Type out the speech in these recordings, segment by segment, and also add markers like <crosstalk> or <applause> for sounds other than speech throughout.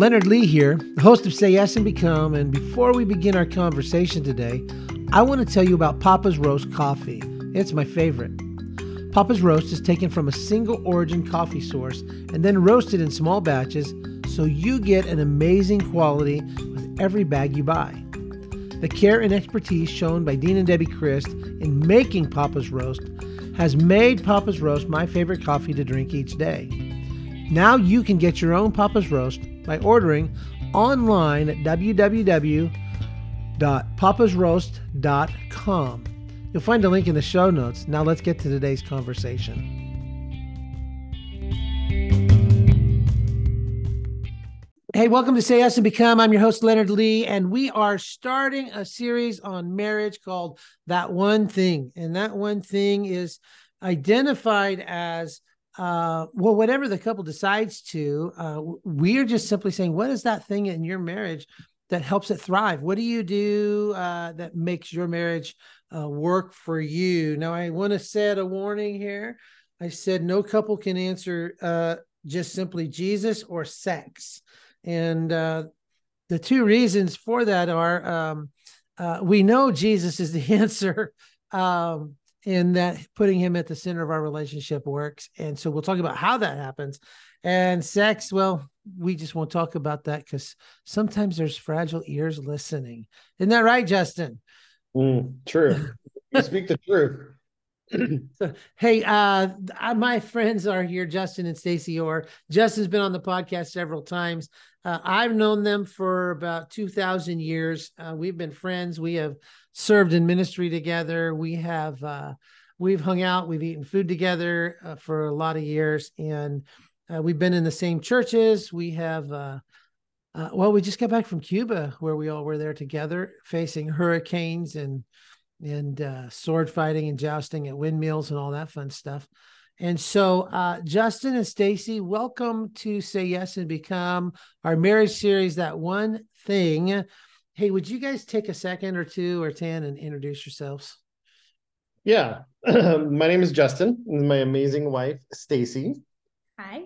Leonard Lee here, the host of Say Yes and Become. And before we begin our conversation today, I want to tell you about Papa's Roast Coffee. It's my favorite. Papa's Roast is taken from a single origin coffee source and then roasted in small batches so you get an amazing quality with every bag you buy. The care and expertise shown by Dean and Debbie Christ in making Papa's Roast has made Papa's Roast my favorite coffee to drink each day. Now you can get your own Papa's Roast by ordering online at www.papasroast.com. You'll find a link in the show notes. Now let's get to today's conversation. Hey, welcome to Say Yes and Become. I'm your host, Leonard Lee, and we are starting a series on marriage called That One Thing. And that one thing is identified as uh, well, whatever the couple decides to, uh, we're just simply saying, what is that thing in your marriage that helps it thrive? What do you do uh, that makes your marriage uh, work for you? Now, I want to set a warning here. I said no couple can answer uh, just simply Jesus or sex. And uh, the two reasons for that are um, we know Jesus is the <laughs> answer. Um, and that putting him at the center of our relationship works. And so we'll talk about how that happens. And sex, well, we just won't talk about that because sometimes there's fragile ears listening. Isn't that right, Justin? Mm, true. <laughs> you speak the truth. <clears throat> hey, uh, my friends are here, Justin and Stacy Orr. Justin's been on the podcast several times. Uh, I've known them for about 2,000 years. Uh, we've been friends. We have served in ministry together. We have uh, we've hung out. We've eaten food together uh, for a lot of years, and uh, we've been in the same churches. We have. Uh, well, we just got back from Cuba, where we all were there together, facing hurricanes and and uh, sword fighting and jousting at windmills and all that fun stuff. And so, uh, Justin and Stacy, welcome to Say Yes and Become our marriage series. That one thing. Hey, would you guys take a second or two or ten and introduce yourselves? Yeah, <clears throat> my name is Justin, and my amazing wife Stacy. Hi.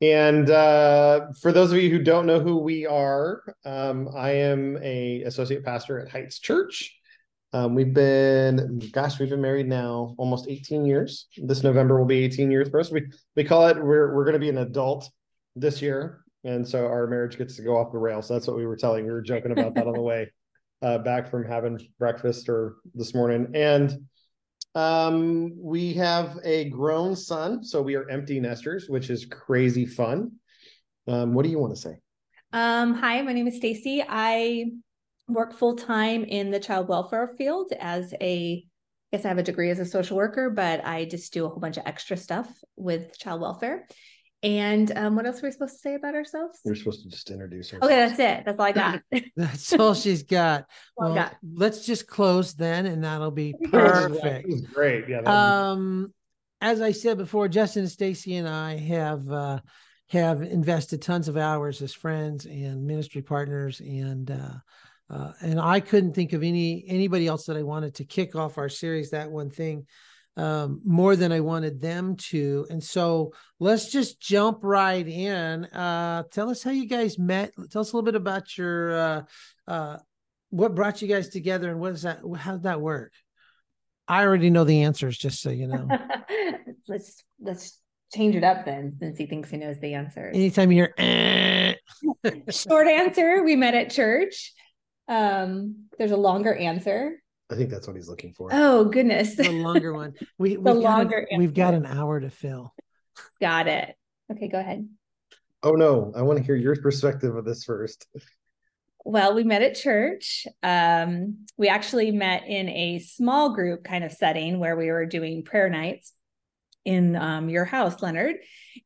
And uh, for those of you who don't know who we are, um, I am a associate pastor at Heights Church. Um, we've been, gosh, we've been married now almost 18 years. This November will be 18 years for us. We we call it we're we're going to be an adult this year, and so our marriage gets to go off the rails. So that's what we were telling. We were joking about that on the way <laughs> uh, back from having breakfast or this morning, and um, we have a grown son, so we are empty nesters, which is crazy fun. Um, what do you want to say? Um, hi, my name is Stacy. I work full time in the child welfare field as a I guess I have a degree as a social worker, but I just do a whole bunch of extra stuff with child welfare. And um, what else are we supposed to say about ourselves? We're supposed to just introduce ourselves. Okay, that's it. That's all I got. <laughs> <laughs> that's all she's got. well, got. let's just close then, and that'll be perfect. great. Yeah. Um, as I said before, Justin and Stacy and I have uh, have invested tons of hours as friends and ministry partners, and uh, uh, and I couldn't think of any anybody else that I wanted to kick off our series. That one thing um, more than I wanted them to. And so let's just jump right in. Uh, tell us how you guys met. Tell us a little bit about your uh, uh, what brought you guys together and what is that? How did that work? I already know the answers, just so you know. <laughs> let's let's change it up then, since he thinks he knows the answer. Anytime you hear, eh. <laughs> short answer, we met at church. Um, there's a longer answer. I think that's what he's looking for. Oh goodness, the longer one. <laughs> We the we've longer. Got a, we've got an hour to fill. Got it. Okay, go ahead. Oh no, I want to hear your perspective of this first. Well, we met at church. Um, we actually met in a small group kind of setting where we were doing prayer nights in um, your house, Leonard.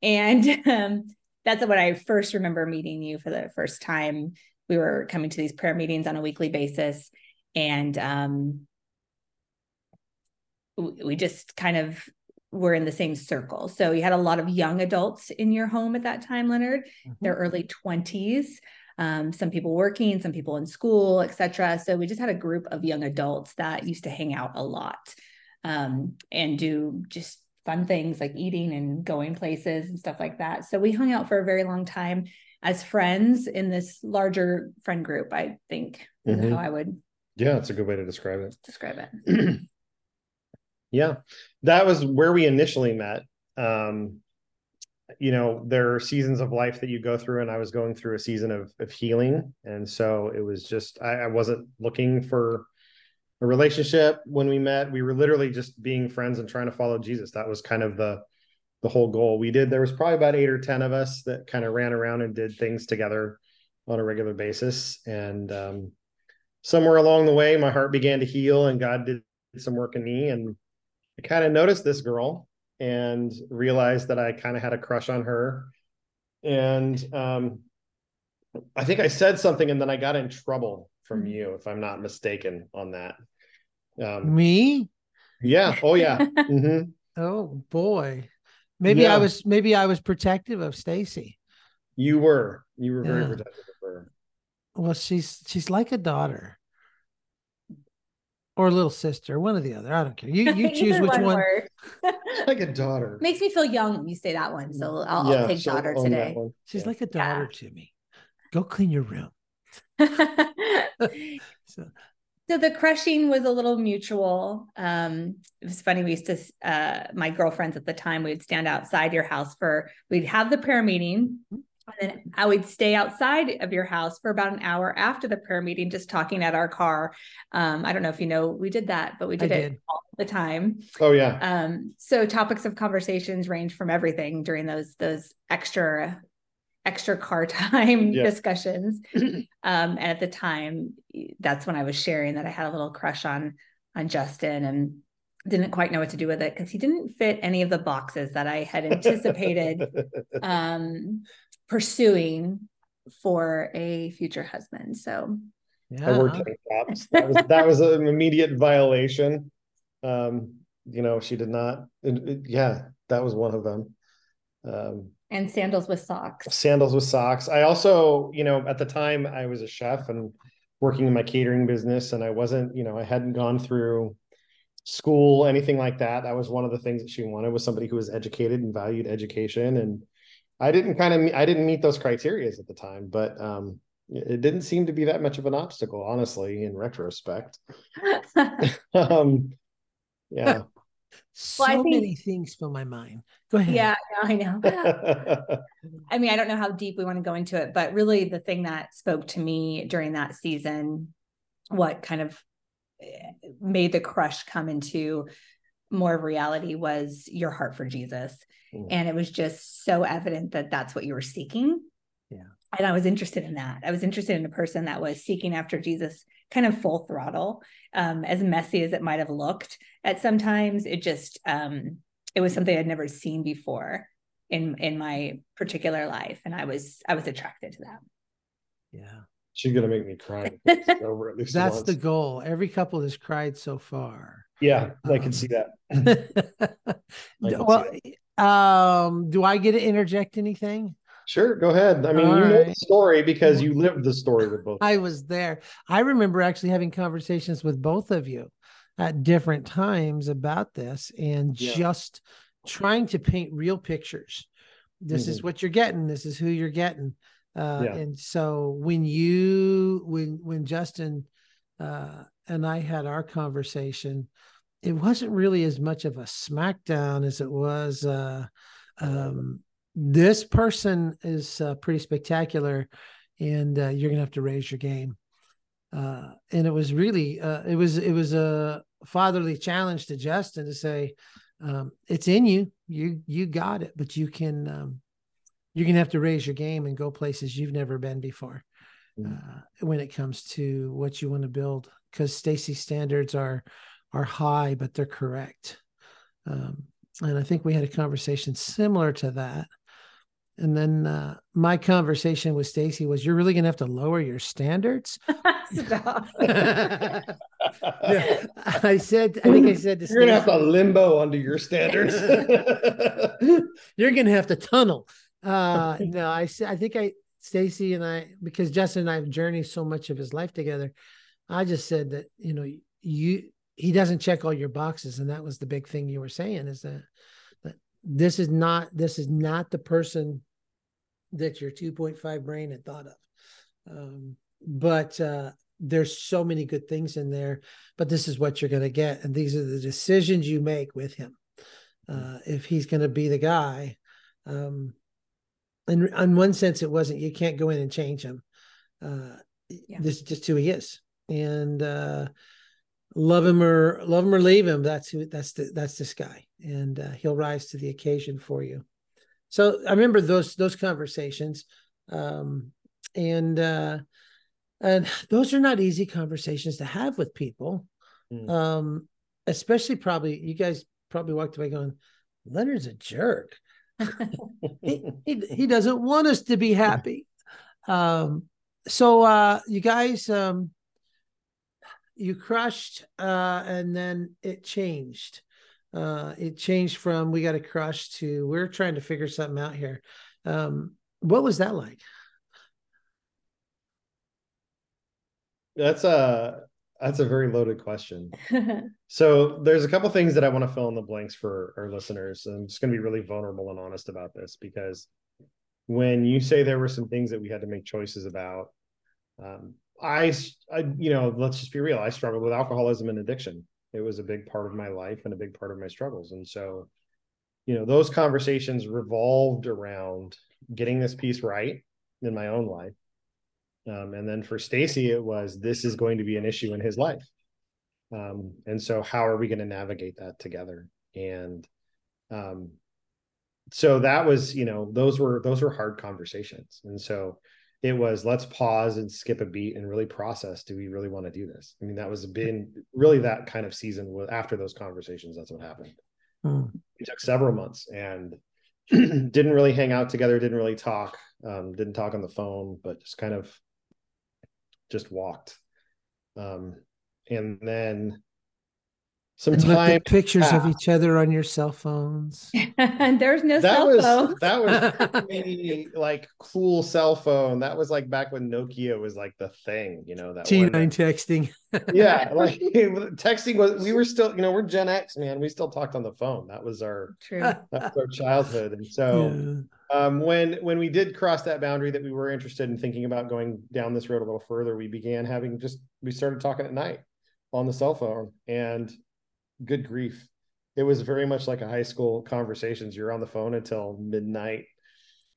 And <laughs> um, that's what I first remember meeting you for the first time we were coming to these prayer meetings on a weekly basis and um, we just kind of were in the same circle so you had a lot of young adults in your home at that time leonard mm-hmm. their early 20s um, some people working some people in school etc so we just had a group of young adults that used to hang out a lot um, and do just fun things like eating and going places and stuff like that so we hung out for a very long time as friends in this larger friend group. I think Mhm. how I would Yeah, it's a good way to describe it. describe it. <clears throat> yeah that was where we initially met. Um you know there are seasons of life that you go through and i was going through a season of of healing. And so it was just i, I wasn't looking for a relationship when we met. We were literally just being friends and trying to follow jesus. That was kind of the the whole goal we did. There was probably about eight or ten of us that kind of ran around and did things together on a regular basis. And um somewhere along the way my heart began to heal and god did some work in me and I kind of noticed this girl and realized that I kind of had a crush on her. And um, I think I said something and then I got in trouble from you, if I'm not mistaken, on that. Um, Me? yeah. Oh, yeah. <laughs> hmm Oh boy. Maybe I was maybe I was protective of Stacy. You were. You were very Yeah. protective of her. Well, she's she's like a daughter. Or a little sister, one or the other. I don't care. You you <laughs> choose which one. works. Like a daughter. <laughs> Makes me feel young when you say that one. So I'll, Yeah, I'll take she'll daughter today. She's Yeah. like a daughter to me. Go clean your room. <laughs> So So the crushing was a little mutual. Um, it was funny. We used to, uh, my girlfriends at the time, we'd stand outside your house for, we'd have the prayer meeting. And then I would stay outside of your house for about an hour after the prayer meeting, just talking at our car. Um, I don't know if you know, we did that, but we did I it did. all the time. Oh, yeah. Um, so topics of conversations range from everything during those those extra extra car <laughs> time Yeah. discussions. um, and at the time, that's when I was sharing that I had a little crush on on Justin and didn't quite know what to do with it because he didn't fit any of the boxes that I had <laughs> anticipated um, pursuing for a future husband. So I wore yeah. tank tops. <laughs> That was that was an immediate violation. Um, you know, she did not. it- it- yeah, that was one of them. Um, and sandals with socks. sandals with socks. I also, you know, at the time I was a chef and working in my catering business, and I wasn't, you know, I hadn't gone through school, anything like that. That was one of the things that she wanted was somebody who was educated and valued education. And I didn't kind of, I didn't meet those criterias at the time, but um, it it didn't seem to be that much of an obstacle, honestly, in retrospect. <laughs> <laughs> um, yeah. So I think- many things fill my mind. Go ahead. yeah, I know. I <laughs> know. I mean, I don't know how deep we want to go into it, but really the thing that spoke to me during that season, what kind of eh, made the crush come into more of reality was your heart for Jesus. Mm. And it was just so evident that that's what you were seeking. Yeah. And I was interested in that. I was interested in a person that was seeking after Jesus kind of full throttle. Um, as messy as it might have looked at sometimes, it just um it was something I'd never seen before in in my particular life. And I was I was attracted to that. Yeah. She's gonna make me cry. <laughs> Over at least That's once. the goal. Every couple has cried so far. Yeah, I can see that. <laughs> can well, um, do I get to interject anything? Sure, go ahead. I mean, All you know the story because you lived the story with both. I was there. I remember actually having conversations with both of you at different times about this and Yeah. just trying to paint real pictures. This is what you're getting. This is who you're getting. Uh, Mm-hmm. Yeah. And so when you, when, when Justin uh, and I had our conversation, it wasn't really as much of a smackdown as it was. Uh, um, this person is uh, pretty spectacular, and uh, you're gonna have to raise your game. Uh, and it was really, uh, it was, it was a fatherly challenge to Justin to say, um, "It's in you. You, you got it, but you can, um, you're gonna have to raise your game and go places you've never been before." Mm. Uh, when it comes to what you want to build, because Stacy's standards are are high, but they're correct. Um, and I think we had a conversation similar to that. And then uh, my conversation with Stacy was, "You're really going to have to lower your standards." <laughs> <laughs> Yeah. I said, I think I said to You're gonna have to limbo under your standards. <laughs> "You're going to have to tunnel." Uh, no, I said, I think I, Stacy and I, because Justin and I have journeyed so much of his life together. I just said that you know you he doesn't check all your boxes, and that was the big thing you were saying is that that this is not this is not the person that your 2.5 brain had thought of. Um, but uh, there's so many good things in there. But this is what you're going to get, and these are the decisions you make with him. Uh, if he's going to be the guy, um, and in one sense, it wasn't. You can't go in and change him. Uh, yeah. This is just who he is, and uh, love him or love him or leave him. That's who. That's the that's this guy, and uh, he'll rise to the occasion for you. So I remember those those conversations, um, and uh, and those are not easy conversations to have with people, mm. um, especially probably you guys probably walked away going, Leonard's a jerk. <laughs> he, he, he doesn't want us to be happy. <laughs> Um, so uh, you guys um, you crushed uh, and then it changed. Uh, it changed from we got a crush to we're trying to figure something out here. Um, what was that like? That's a that's a very loaded question. <laughs> So there's a couple things that i want to fill in the blanks for our listeners i'm just going to be really vulnerable and honest about this because when you say there were some things that we had to make choices about um, I, I, you know, let's just be real. I struggled with alcoholism and addiction. It was a big part of my life and a big part of my struggles. And so, you know, those conversations revolved around getting this piece right in my own life. Um, and then for Stacy, it was this is going to be an issue in his life. Um, and so, how are we going to navigate that together? And um, so that was, you know, those were those were hard conversations. And so, it was let's pause and skip a beat and really process. Do we really want to do this? I mean that was been really that kind of season after those conversations that's what happened. Hmm. it took several months and <clears throat> didn't really hang out together didn't really talk um, didn't talk on the phone but just kind of just walked. Um, and then some and time pictures passed. of each other on your cell phones. <laughs> and there's no that cell was, phone. That was <laughs> pretty, like cool cell phone. That was like back when Nokia was like the thing, you know, that T9 texting. <laughs> yeah, like texting was we were still, you know, we're Gen X, man. We still talked on the phone. That was our True. that was our childhood. And so yeah. um, when when we did cross that boundary that we were interested in thinking about going down this road a little further, we began having just we started talking at night on the cell phone and good grief. It was very much like a high school conversations. You're on the phone until midnight.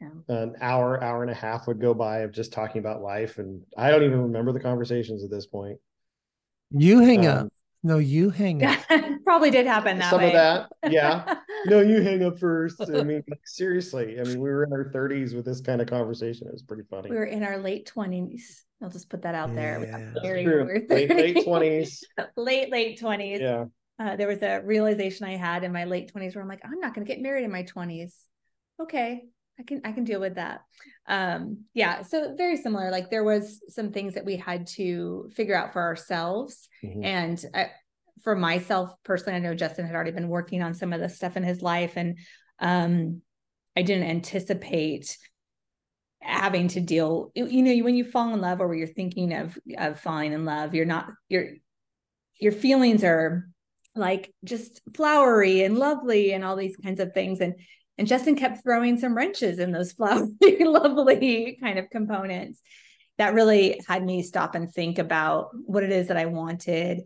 Yeah. An hour, hour and a half would go by of just talking about life. And I don't even remember the conversations at this point. You hang um, up. No, you hang up. <laughs> Probably did happen that Some way. of that. Yeah. <laughs> no, you hang up first. I mean, seriously. I mean, we were in our 30s with this kind of conversation. It was pretty funny. We were in our late 20s. I'll just put that out yeah. there. Very, late, late 20s. <laughs> late, late 20s. Yeah uh, there was a realization I had in my late 20s where I'm like, I'm not going to get married in my 20s. Okay, I can I can deal with that. Um, yeah, so very similar. Like there was some things that we had to figure out for ourselves, mm-hmm. and I, for myself personally, I know Justin had already been working on some of the stuff in his life, and um, I didn't anticipate having to deal. You know, when you fall in love, or you're thinking of of falling in love, you're not your your feelings are like just flowery and lovely and all these kinds of things. And and Justin kept throwing some wrenches in those <laughs> flowery lovely kind of components that really had me stop and think about what it is that I wanted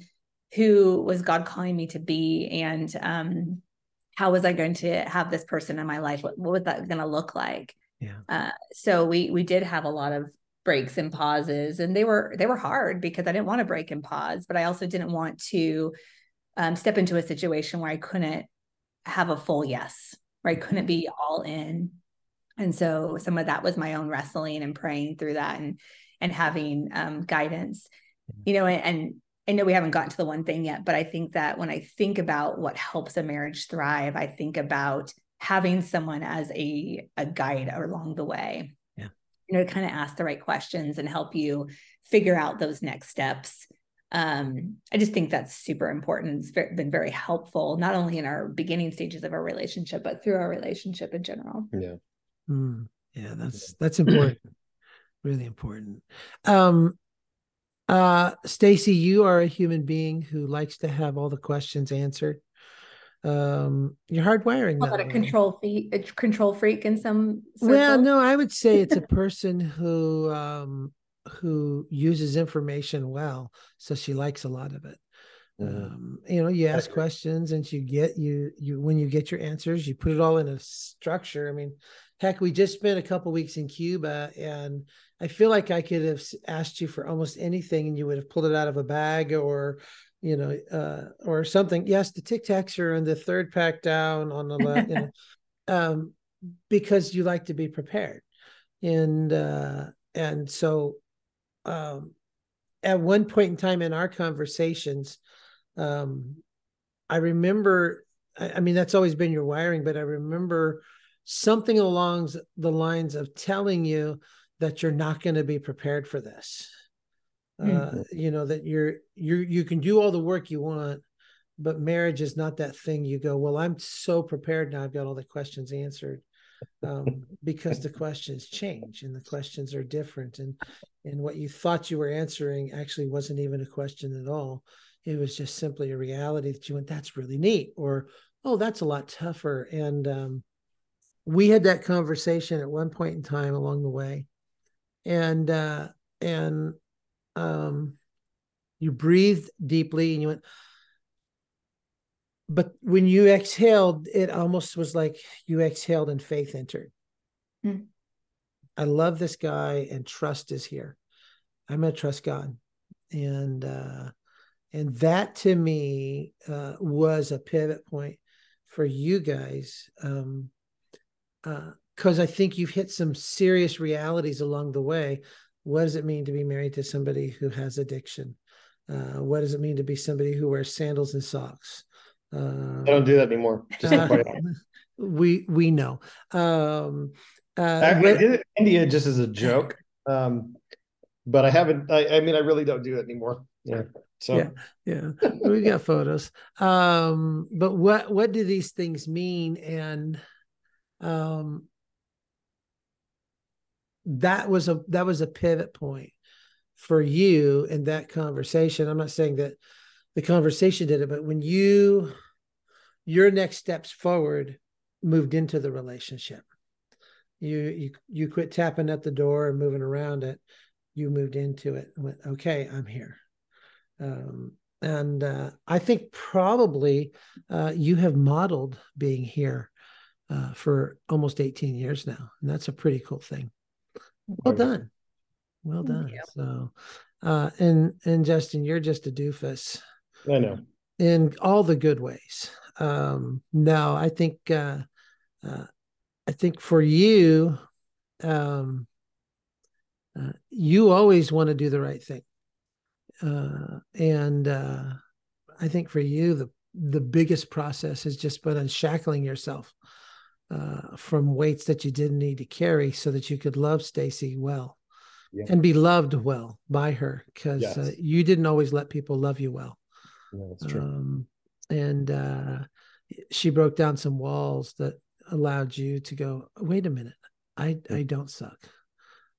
who was God calling me to be and um how was I going to have this person in my life? What, what was that going to look like? Yeah. Uh, so we we did have a lot of breaks and pauses and they were they were hard because I didn't want to break and pause but I also didn't want to um, step into a situation where I couldn't have a full yes, where I couldn't be all in. And so some of that was my own wrestling and praying through that and and having um, guidance, you know, and, and I know we haven't gotten to the one thing yet, but I think that when I think about what helps a marriage thrive, I think about having someone as a a guide along the way. Yeah. You know, to kind of ask the right questions and help you figure out those next steps um, I just think that's super important. It's been very helpful, not only in our beginning stages of our relationship, but through our relationship in general. Yeah. Mm, yeah, that's that's important. <clears throat> really important. Um, uh, Stacy, you are a human being who likes to have all the questions answered. um you're hardwiring that a way. control freak, a control freak in some. well no i would say it's a person who um who uses information well so she likes a lot of it. Mhm. um you know you ask questions and you get you you when you get your answers you put it all in a structure. I mean heck we just spent a couple weeks in cuba and i feel like i could have asked you for almost anything and you would have pulled it out of a bag or you know uh or something. Yes the tic tacs are in the third pack down on the left you know <laughs> um because you like to be prepared. And uh and so um at one point in time in our conversations um i remember I, I mean that's always been your wiring but i remember something along the lines of telling you that you're not going to be prepared for this uh Mhm. you know that you're you you can do all the work you want but marriage is not that thing you go well i'm so prepared now i've got all the questions answered um, because the questions change and the questions are different. And and what you thought you were answering actually wasn't even a question at all. It was just simply a reality that you went that's really neat or oh that's a lot tougher. And um, we had that conversation at one point in time along the way. And uh and um you breathed deeply and you went but when you exhaled it almost was like you exhaled and faith entered. Hmm. i love this guy and trust is here. I'm gonna trust god. And uh and that to me uh was a pivot point for you guys um uh because i think you've hit some serious realities along the way. What does it mean to be married to somebody who has addiction? Uh, what does it mean to be somebody who wears sandals and socks uh, I don't do that anymore. Uh, <laughs> we we know um uh I, I did it in India just as a joke. Um, but I haven't I, I mean I really don't do it anymore. Yeah. So Yeah. yeah we got photos um but what what do these things mean and um that was a that was a pivot point for you in that conversation i'm not saying that the conversation did it but when you your next steps forward moved into the relationship you you you quit tapping at the door and moving around it you moved into it and went okay i'm here um, and uh, I think probably uh, you have modeled being here uh, for almost 18 years now, and that's a pretty cool thing. Well done, well done. you. So, uh, and and Justin, you're just a doofus I know. in all the good ways. Um, no, I think uh, uh, I think for you, um, uh, you always want to do the right thing, uh, and uh, I think for you, the the biggest process has just been unshackling yourself uh, from weights that you didn't need to carry, so that you could love Stacy well Yeah. and be loved well by her, because Yes. uh, you didn't always let people love you well. Yeah, that's true. Um, and uh, she broke down some walls that allowed you to go, wait a minute, I I don't suck.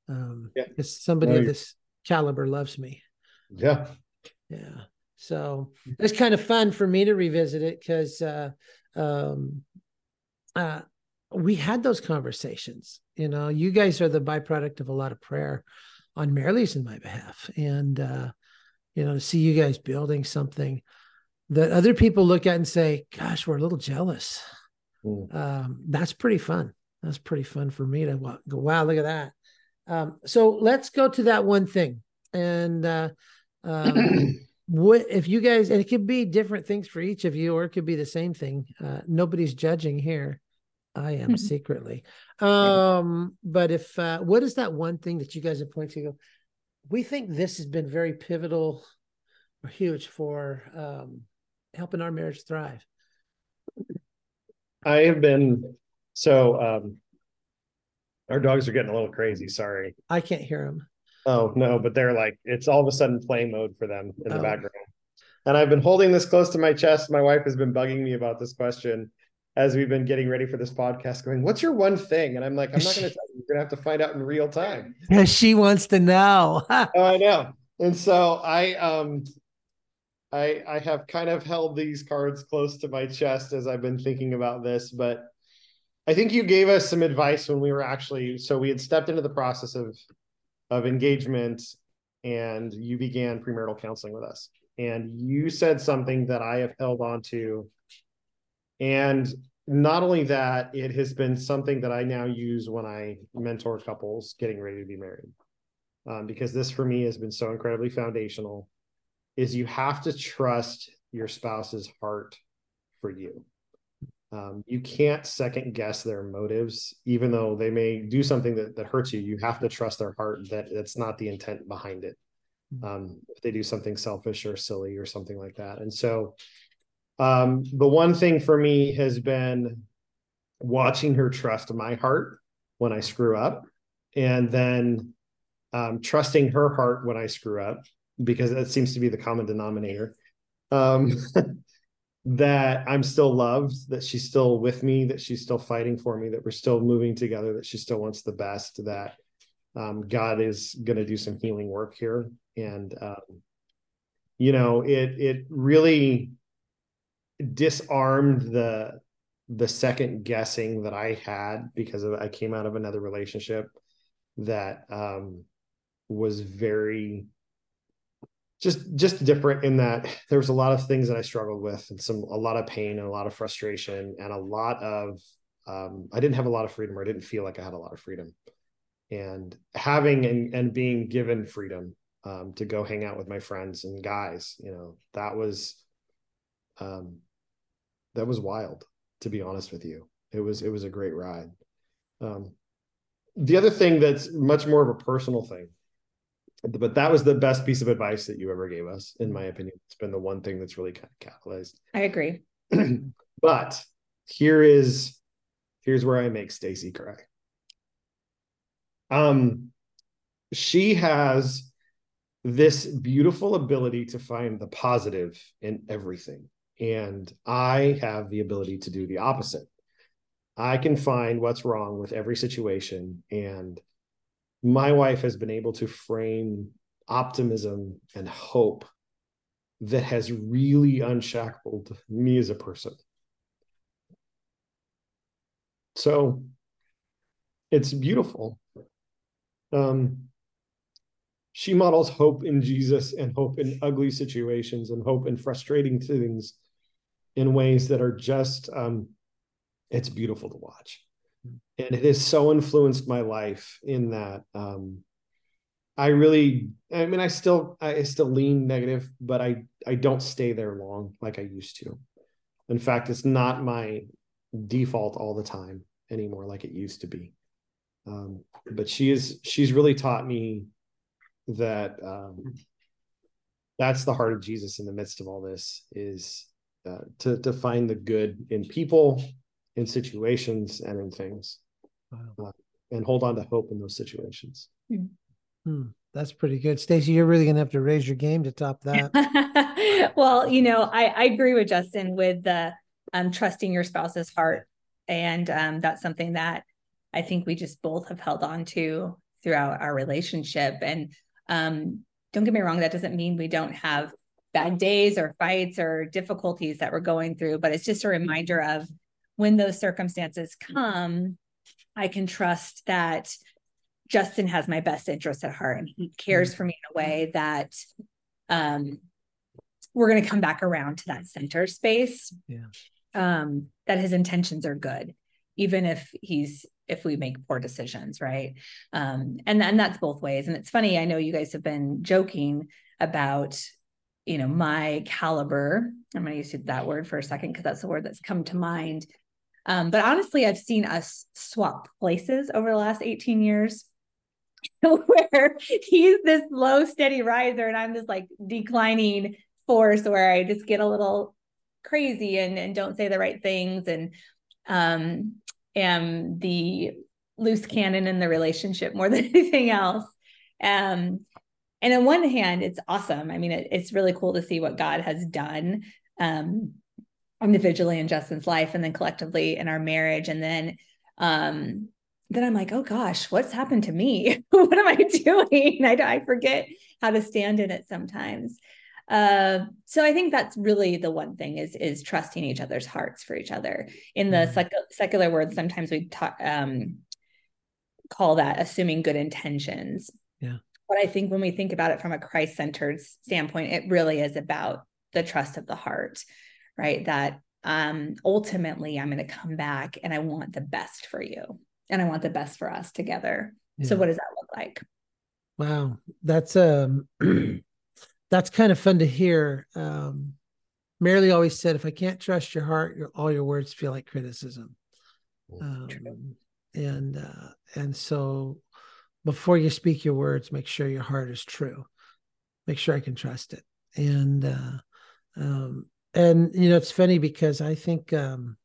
Um, Yeah. because somebody No, of this caliber loves me. yeah. Yeah. So it's kind of fun for me to revisit it because uh, um, uh, we had those conversations. You know, you guys are the byproduct of a lot of prayer on Marilee's in my behalf, and uh, you know, to see you guys building something that other people look at and say, "Gosh, we're a little jealous." Mm. Um, that's pretty fun. That's pretty fun for me to go. Wow, look at that. Um, so let's go to that one thing, and uh, um, <clears throat> what if you guys and it could be different things for each of you or it could be the same thing uh nobody's judging here i am Mhm. secretly um but if uh what is that one thing that you guys have pointed to go we think this has been very pivotal or huge for um helping our marriage thrive I have been so um our dogs are getting a little crazy, sorry. i can't hear them Oh no, but they're like it's all of a sudden play mode for them in the Oh. background. And I've been holding this close to my chest. My wife has been bugging me about this question as we've been getting ready for this podcast, going, What's your one thing? And I'm like, I'm not gonna <laughs> tell you, you're gonna have to find out in real time. Yeah, <laughs> she wants to know <laughs> Oh, I know. And so I um I I have kind of held these cards close to my chest as I've been thinking about this, but I think you gave us some advice when we were actually so we had stepped into the process of of engagement and you began premarital counseling with us. And you said something that I have held on to. And not only that, it has been something that I now use when I mentor couples getting ready to be married. Um, because this for me has been so incredibly foundational is you have to trust your spouse's heart for you. Um, you can't second guess their motives, even though they may do something that, that hurts you. You have to trust their heart that it's not the intent behind it. Hmm. Um, if they do something selfish or silly or something like that. And so, um, the one thing for me has been watching her trust my heart when I screw up, and then um, trusting her heart when I screw up, because that seems to be the common denominator. Um, <laughs> that I'm still loved, that she's still with me, that she's still fighting for me, that we're still moving together, that she still wants the best, that um, God is going to do some healing work here. And, um, you know, it, it really disarmed the, the second guessing that I had because of, I came out of another relationship that um, was very just just different in that there was a lot of things that I struggled with and some a lot of pain and a lot of frustration and a lot of um, I didn't have a lot of freedom or I didn't feel like I had a lot of freedom. And having and, and being given freedom um, to go hang out with my friends and guys you know that was um, that was wild to be honest with you. It was it was a great ride. Um, the other thing that's much more of a personal thing but that was the best piece of advice that you ever gave us, in my opinion. It's been the one thing that's really kind of catalyzed. I agree. <clears throat> but here is here's where I make Stacy cry. Um, she has this beautiful ability to find the positive in everything. And I have the ability to do the opposite. I can find what's wrong with every situation and my wife has been able to frame optimism and hope that has really unshackled me as a person. So it's beautiful. Um, she models hope in Jesus and hope in ugly situations and hope in frustrating things in ways that are just, um, it's beautiful to watch and it has so influenced my life in that um, I really, I mean, I still, I still lean negative, but I, I don't stay there long like I used to. In fact, it's not my default all the time anymore like it used to be. Um, but she is, she's really taught me that um, that's the heart of Jesus in the midst of all this is uh, to to find the good in people, in situations, and in things wow. uh, and hold on to hope in those situations. Hmm. Hmm. That's pretty good. Stacy, you're really going to have to raise your game to top that. <laughs> well, you know, I, I agree with Justin with the um, trusting your spouse's heart. And um, that's something that I think we just both have held on to throughout our relationship. And um, don't get me wrong, that doesn't mean we don't have bad days or fights or difficulties that we're going through, but it's just a reminder of when those circumstances come, I can trust that Justin has my best interest at heart and he cares mm-hmm. for me in a way that um, we're going to come back around to that center space. Yeah. Um, that his intentions are good, even if he's if we make poor decisions, right? Um, and and that's both ways. And it's funny. I know you guys have been joking about you know my caliber. I'm going to use that word for a second because that's the word that's come to mind um, but honestly, I've seen us swap places over the last 18 years <laughs> where he's this low, steady riser and I'm this like declining force where I just get a little crazy and, and don't say the right things and um, am the loose cannon in the relationship more <laughs> than anything else. Um, and on one hand, it's awesome. I mean, it, it's really cool to see what God has done. Um, individually in Justin's life and then collectively in our marriage. And then um then I'm like, oh gosh, what's happened to me? <laughs> what am I doing? <laughs> I, I forget how to stand in it sometimes. Uh, so I think that's really the one thing is is trusting each other's hearts for each other. In the mm-hmm. sec- secular words, sometimes we talk um, call that assuming good intentions. Yeah. But I think when we think about it from a Christ centered standpoint, it really is about the trust of the heart, right? That um, ultimately I'm going to come back and I want the best for you and I want the best for us together. Yeah. So what does that look like? Wow. That's um <clears throat> that's kind of fun to hear. Um Marilee always said if I can't trust your heart, your, all your words feel like criticism. Um, and uh and so before you speak your words, make sure your heart is true. Make sure I can trust it. And uh um and you know it's funny because I think um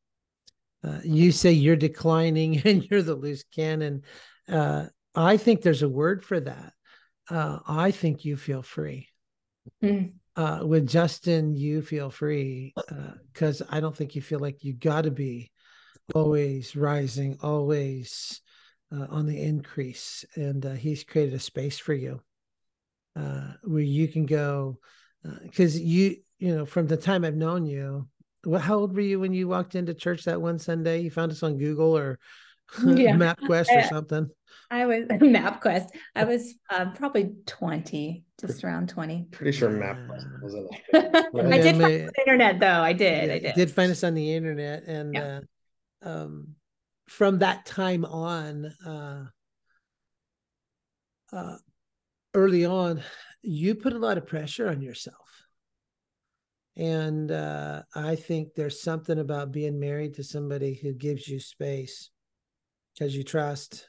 uh, you say you're declining <laughs> and you're the loose cannon. Uh, I think there's a word for that. Uh, I think you feel free. Mm. with Justin, you feel free because I don't think you feel like you got to be always rising, always on the increase. And he's created a space for you where you can go because you, you know, from the time I've known you, what how old were you when you walked into church that one Sunday? You found us on Google or <laughs> yeah. MapQuest or something. I was <laughs> MapQuest. I was um, probably 20, just around 20. Pretty sure MapQuest was it. <laughs> I did find the internet though. I did. Yeah, I did. Did find us on the internet. And yeah. uh, um, from that time on, uh, uh, early on, you put a lot of pressure on yourself and uh, I think there's something about being married to somebody who gives you space because you trust.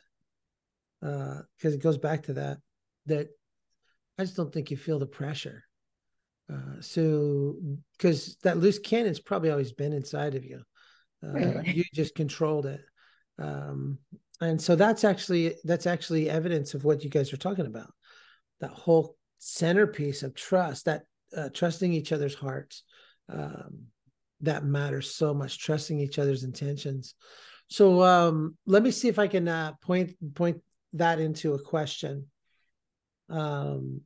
Because uh, it goes back to that, that I just don't think you feel the pressure. Uh, so, because that loose cannon's probably always been inside of you. Uh, really? You just controlled it. Um, and so that's actually that's actually evidence of what you guys are talking about. That whole centerpiece of trust, that uh, trusting each other's hearts um, that matters so much trusting each other's intentions. So um, let me see if i can uh, point point that into a question. Um,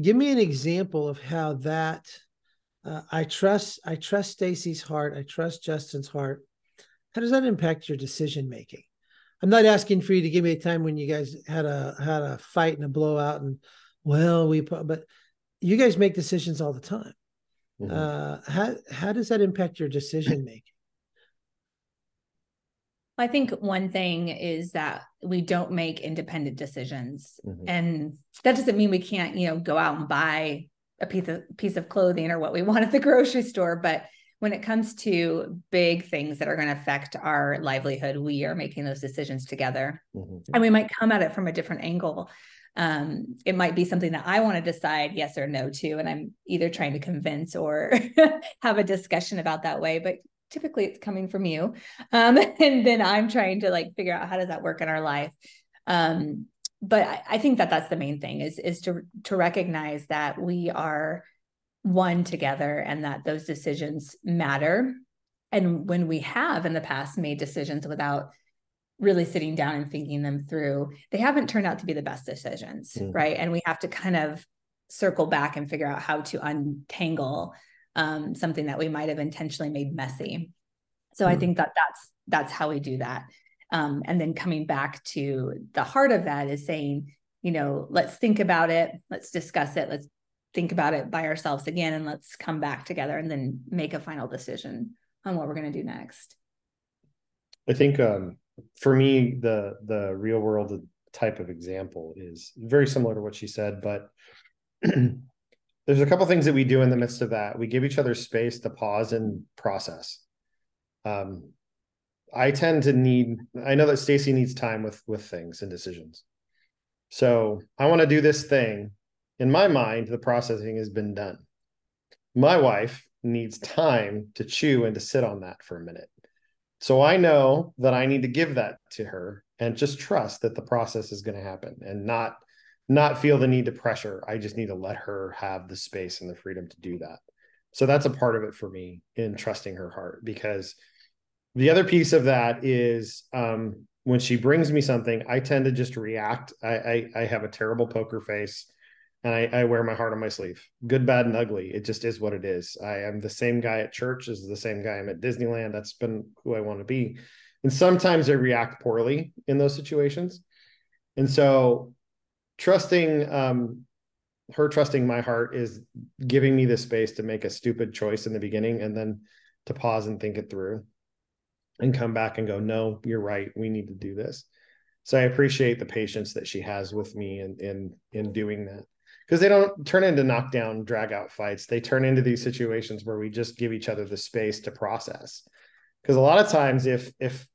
give me an example of how that uh, i trust i trust stacy's heart i trust justin's heart. How does that impact your decision making i'm not asking for you to give me a time when you guys had a had a fight and a blowout and well we but you guys make decisions all the time. Mm-hmm. Uh, how how does that impact your decision making? I think one thing is that we don't make independent decisions, mm-hmm. and that doesn't mean we can't, you know, go out and buy a piece of piece of clothing or what we <laughs> want at the grocery store. But when it comes to big things that are going to affect our livelihood, we are making those decisions together, mm-hmm. and we might come at it from a different angle um, it might be something that I want to decide yes or no to, and I'm either trying to convince or <laughs> have a discussion about that way. But typically, it's coming from you, um, <laughs> and then I'm trying to like figure out how does that work in our life. Um, but I, I think that that's the main thing is is to to recognize that we are one together and that those decisions matter. And when we have in the past made decisions without really sitting down and thinking them through, they haven't turned out to be the best decisions, mm. right? And we have to kind of circle back and figure out how to untangle um, something that we might have intentionally made messy. So mm. I think that that's that's how we do that. Um, and then coming back to the heart of that is saying, you know, let's think about it, let's discuss it, let's think about it by ourselves again, and let's come back together and then make a final decision on what we're going to do next. I think um, for me, the the real world type of example is very similar to what she said, but <clears throat> there's a couple things that we do in the midst of that. We give each other space to pause and process. Um, I tend to need. I know that Stacy needs time with with things and decisions. So I want to do this thing. In my mind, the processing has been done. My wife needs time to chew and to sit on that for a minute. So I know that I need to give that to her and just trust that the process is going to happen and not not feel the need to pressure. I just need to let her have the space and the freedom to do that. So that's a part of it for me in trusting her heart because the other piece of that is um, when she brings me something, I tend to just react. I, I, I have a terrible poker face. And I, I wear my heart on my sleeve. Good, bad, and ugly. It just is what it is. I am the same guy at church as the same guy I'm at Disneyland. That's been who I want to be. And sometimes I react poorly in those situations. And so trusting um, her trusting my heart is giving me the space to make a stupid choice in the beginning and then to pause and think it through and come back and go, no, you're right. We need to do this. So I appreciate the patience that she has with me in in in doing that because they don't turn into knockdown drag out fights. They turn into these situations where we just give each other the space to process. Because a lot of times if if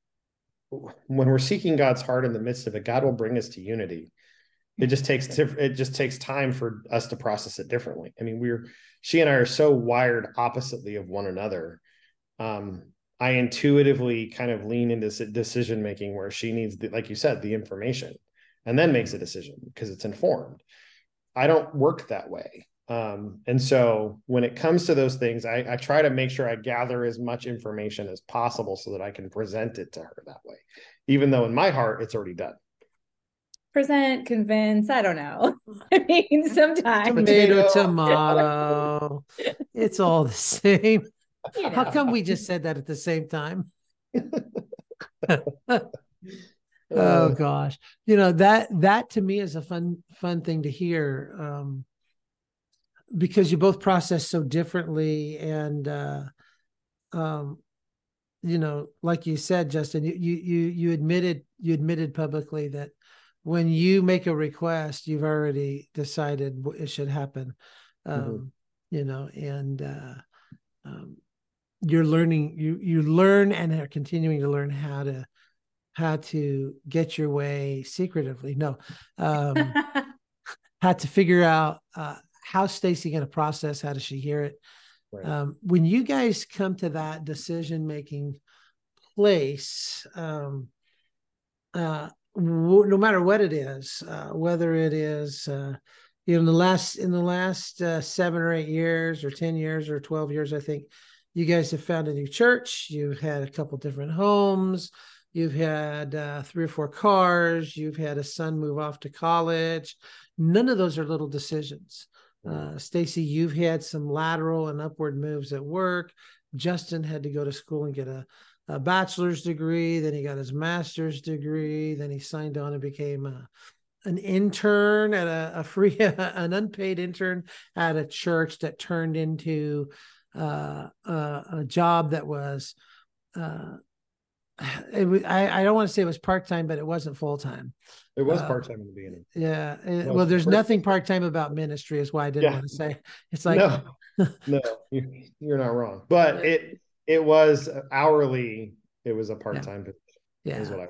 when we're seeking god's heart in the midst of it god will bring us to unity. It just takes it just takes time for us to process it differently. I mean we're she and i are so wired oppositely of one another. Um i intuitively kind of lean into decision making where she needs the, like you said the information and then makes a decision because it's informed I don't work that way. Um, and so when it comes to those things, I, I, try to make sure I gather as much information as possible so that I can present it to her that way, even though in my heart it's already done. Present, convince, I don't know. <laughs> I mean, sometimes tomato, tomato. <laughs> it's all the same. You know. How come we just said that at the same time? <laughs> oh uh, gosh you know that that to me is a fun fun thing to hear um because you both process so differently and uh um you know like you said justin you you you admitted you admitted publicly that when you make a request you've already decided it should happen um mm-hmm. you know and uh um you're learning you you learn and are continuing to learn how to how to get your way secretively. No, um, <laughs> had to figure out uh, how Stacy going to process. How does she hear it? Right. Um, when you guys come to that decision making place, um, uh, w- no matter what it is, uh, whether it is uh, you know in the last in the last uh, seven or eight years, or ten years, or twelve years, I think you guys have found a new church. You've had a couple different homes You've had uh, three or four cars. You've had a son move off to college. None of those are little decisions. Uh, Stacy, you've had some lateral and upward moves at work. Justin had to go to school and get a, a bachelor's degree. Then he got his master's degree. Then he signed on and became a, an intern at a, a free, <laughs> an unpaid intern at a church that turned into uh, a, a job that was uh, it was, I, I don't want to say it was part time, but it wasn't full time. It was uh, part time in the beginning. Yeah. It, well, there's nothing part time about ministry, is why I didn't yeah. want to say. It's like no, <laughs> no, you're not wrong. But it it was hourly. It was a part time. Yeah. yeah.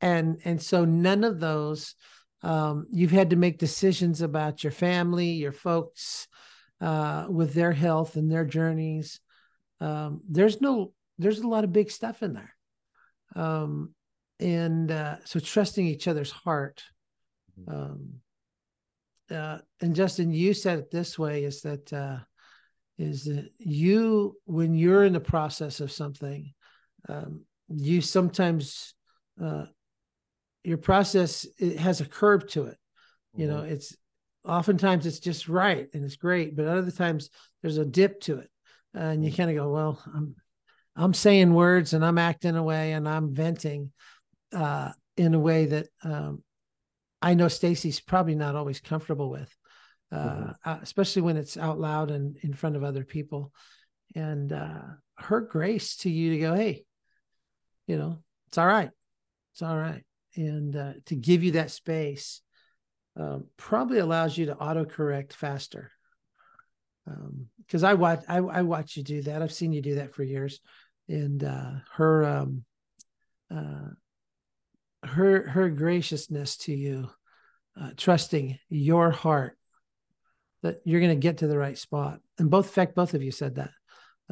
and and so none of those. Um, you've had to make decisions about your family, your folks, uh, with their health and their journeys. Um, there's no, there's a lot of big stuff in there um, and uh, so trusting each other's heart mm-hmm. um, uh, and justin you said it this way is that uh, is that you when you're in the process of something um, you sometimes uh, your process it has a curve to it you mm-hmm. know it's oftentimes it's just right and it's great but other times there's a dip to it and you mm-hmm. kind of go well i'm I'm saying words and I'm acting away and I'm venting uh, in a way that um, I know Stacy's probably not always comfortable with, uh, mm-hmm. Uh, especially when it's out loud and in front of other people. And uh, her grace to you to go, hey, you know, it's all right, it's all right, and uh, to give you that space um, probably allows you to autocorrect faster because um, I watch I, I, watch you do that. I've seen you do that for years, and uh, her um, uh, her her graciousness to you, uh, trusting your heart that you're going to get to the right spot. And both, in fact, both of you said that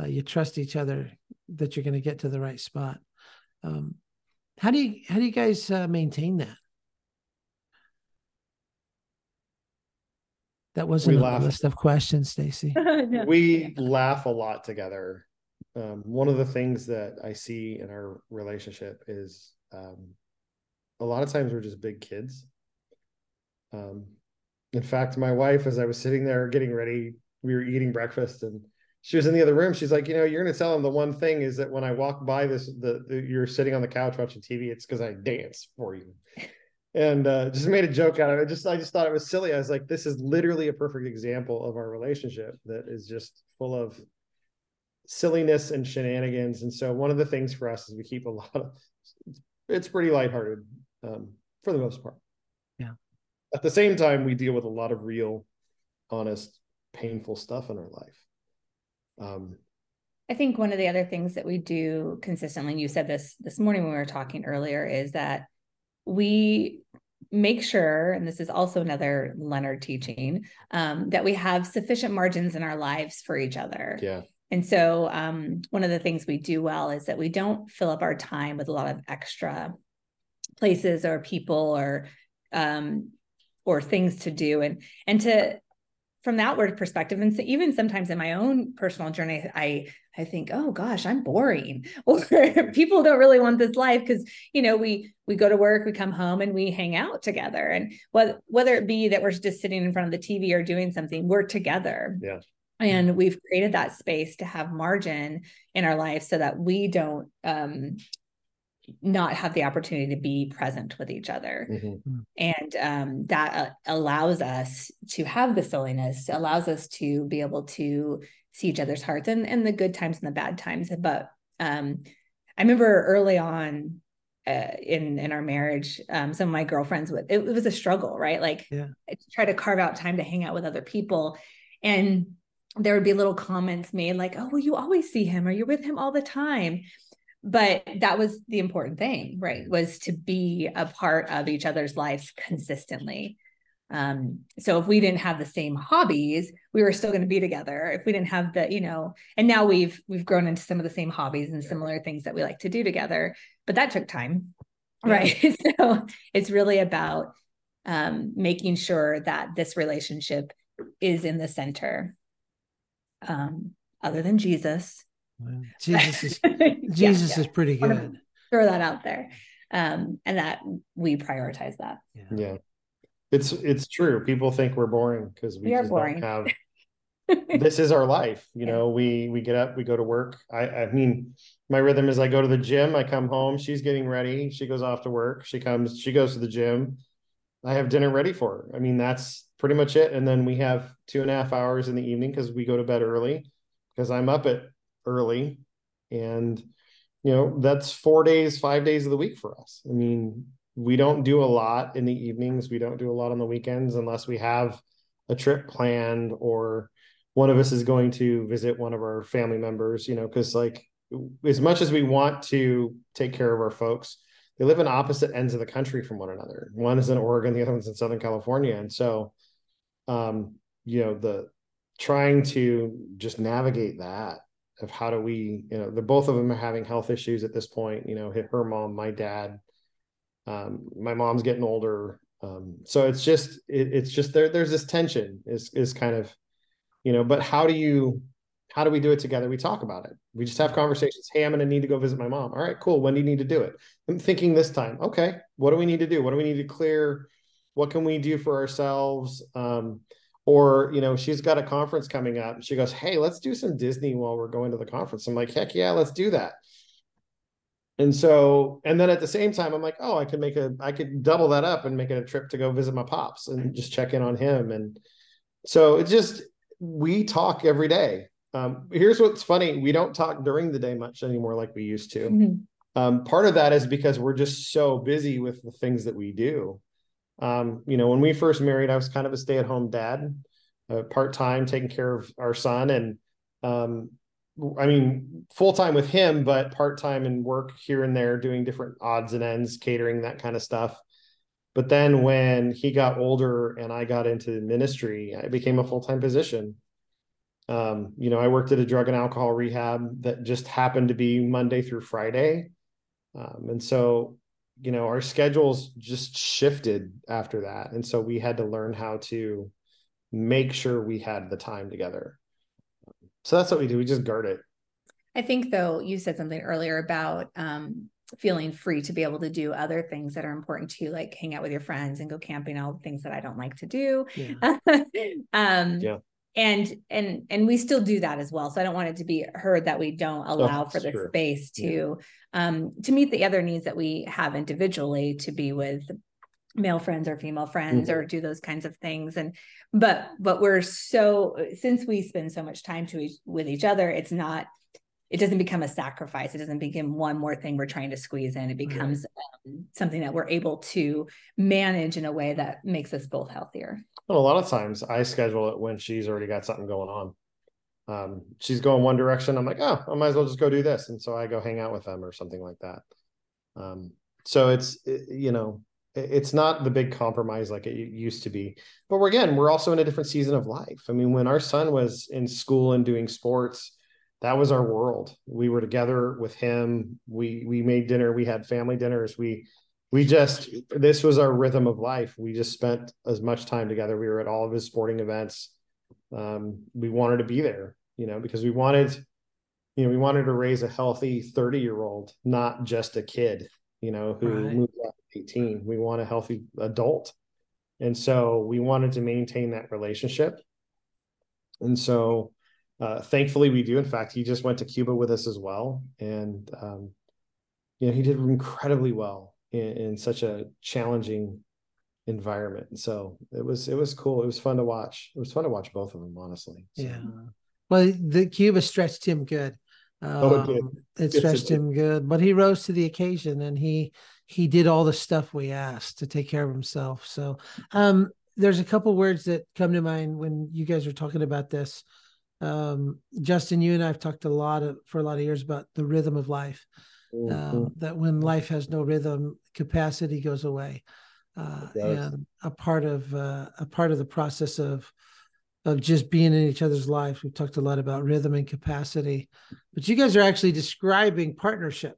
uh, you trust each other that you're going to get to the right spot. Um, how do you how do you guys uh, maintain that? That wasn't we a laugh. list of questions, Stacy. <laughs> no. We laugh a lot together um, one of the things that I see in our relationship is um, a lot of times we're just big kids. Um, in fact, my wife, as I was sitting there getting ready, we were eating breakfast and she was in the other room. She's like, you know, you're going to tell him the one thing is that when I walk by this, the, the you're sitting on the couch watching TV, it's because I dance for you. And uh, just made a joke out of it. Just I just thought it was silly. I was like, this is literally a perfect example of our relationship that is just full of silliness and shenanigans. And so one of the things for us is we keep a lot of it's pretty lighthearted um, for the most part. Yeah. At the same time, we deal with a lot of real, honest, painful stuff in our life. Um, I think one of the other things that we do consistently, and you said this this morning when we were talking earlier, is that we make sure, and this is also another Leonard teaching, um, that we have sufficient margins in our lives for each other. Yeah. And so, um, one of the things we do well is that we don't fill up our time with a lot of extra places or people or um, or things to do, and and to from the outward perspective, and so even sometimes in my own personal journey, I I think, oh gosh, I'm boring, <laughs> or people don't really want this life because you know we we go to work, we come home, and we hang out together, and whether whether it be that we're just sitting in front of the TV or doing something, we're together. Yeah and we've created that space to have margin in our life so that we don't um, not have the opportunity to be present with each other. Mm-hmm. and um, that uh, allows us to have the silliness allows us to be able to see each other's hearts and, and the good times and the bad times. But um, i remember early on uh, in in our marriage um, some of my girlfriends would it, it was a struggle right? Like yeah. Try to carve out time to hang out with other people. And there would be little comments made like, oh, well, you always see him or you're with him all the time. But that was the important thing, right? Was to be a part of each other's lives consistently. Um, so if we didn't have the same hobbies, we were still going to be together. If we didn't have the, you know, and now we've we've grown into some of the same hobbies and similar things that we like to do together, but that took time. <laughs> Yeah. Right. <laughs> so it's really about um, making sure that this relationship is in the center um, other than Jesus. Well, Jesus is <laughs> Jesus yeah, is pretty good. Throw that out there, um, and that we prioritize that. Yeah. yeah. it's it's true. People think we're boring because we, we just boring. don't have. <laughs> this is our life, you know. We we get up, we go to work. I I mean, my rhythm is I go to the gym, I come home, she's getting ready, she goes off to work, she comes, she goes to the gym. I have dinner ready for her. I mean, that's pretty much it. And then we have two and a half hours in the evening because we go to bed early because I'm up at early. And, you know, that's four days, five days of the week for us. I mean, we don't do a lot in the evenings. We don't do a lot on the weekends unless we have a trip planned or one of us is going to visit one of our family members, you know, because like as much as we want to take care of our folks, they live in opposite ends of the country from one another. One is in Oregon, the other one's in Southern California. And so um, you know, the trying to just navigate that of how do we, you know, the both of them are having health issues at this point. You know, her mom, my dad, um, my mom's getting older. Um, so it's just it, it's just there. There's this tension is is kind of, you know, but how do you how do we do it together? We talk about it. We just have conversations. Hey, I'm going to need to go visit my mom. All right, cool. When do you need to do it? I'm thinking this time. Okay, what do we need to do? What do we need to clear? what can we do for ourselves um, or you know she's got a conference coming up she goes hey let's do some disney while we're going to the conference i'm like heck yeah let's do that and so and then at the same time i'm like oh i could make a i could double that up and make it a trip to go visit my pops and just check in on him and so it's just we talk every day um, here's what's funny we don't talk during the day much anymore like we used to mm-hmm. um, part of that is because we're just so busy with the things that we do um, you know, when we first married, I was kind of a stay at home dad, uh, part time, taking care of our son. And um, I mean, full time with him, but part time and work here and there, doing different odds and ends, catering, that kind of stuff. But then when he got older and I got into ministry, it became a full time position. Um, you know, I worked at a drug and alcohol rehab that just happened to be Monday through Friday. Um, and so you know our schedules just shifted after that and so we had to learn how to make sure we had the time together so that's what we do we just guard it i think though you said something earlier about um feeling free to be able to do other things that are important to you, like hang out with your friends and go camping, all the things that I don't like to do. Yeah. <laughs> um, yeah. And and and we still do that as well. So I don't want it to be heard that we don't oh, allow oh, for the true. space to yeah. um to meet the other needs that we have individually to be with male friends or female friends mm-hmm. or do those kinds of things and but but we're so since we spend so much time to each, with each other it's not it doesn't become a sacrifice. It doesn't become one more thing we're trying to squeeze in. It becomes um, something that we're able to manage in a way that makes us both healthier. Well, a lot of times I schedule it when she's already got something going on. Um, she's going one direction. I'm like, oh, I might as well just go do this. And so I go hang out with them or something like that. Um, so it's, you know, it's not the big compromise like it used to be. But we're, again, we're also in a different season of life. I mean, when our son was in school and doing sports, that was our world. We were together with him. We we made dinner. We had family dinners. We we just this was our rhythm of life. We just spent as much time together. We were at all of his sporting events. Um, we wanted to be there, you know, because we wanted, you know, we wanted to raise a healthy 30 year old, not just a kid, you know, who right. moved out at 18. We want a healthy adult. And so we wanted to maintain that relationship. And so uh, thankfully, we do. In fact, he just went to Cuba with us as well, and um, you know he did incredibly well in, in such a challenging environment. And so it was it was cool. It was fun to watch. It was fun to watch both of them, honestly. So. Yeah. Well, the Cuba stretched him good. Um, oh, it did. Um, it stretched it him good, but he rose to the occasion and he he did all the stuff we asked to take care of himself. So um, there's a couple words that come to mind when you guys are talking about this um, Justin, you and I have talked a lot of, for a lot of years about the rhythm of life. Mm-hmm. Uh, that when life has no rhythm, capacity goes away, uh, and a part of uh, a part of the process of of just being in each other's lives. We've talked a lot about rhythm and capacity, but you guys are actually describing partnership.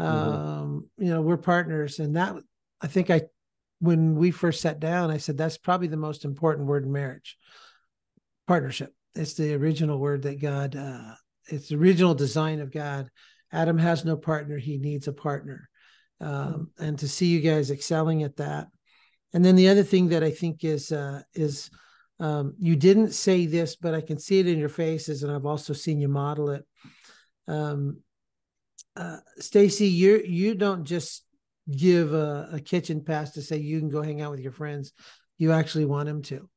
Mm-hmm. Um, you know, we're partners, and that I think I when we first sat down, I said that's probably the most important word in marriage partnership it's the original word that God, uh, it's the original design of God. Adam has no partner; he needs a partner, um, hmm. and to see you guys excelling at that. And then the other thing that I think is uh, is um, you didn't say this, but I can see it in your faces, and I've also seen you model it. Um, uh, Stacy, you you don't just give a, a, kitchen pass to say you can go hang out with your friends. You actually want him to.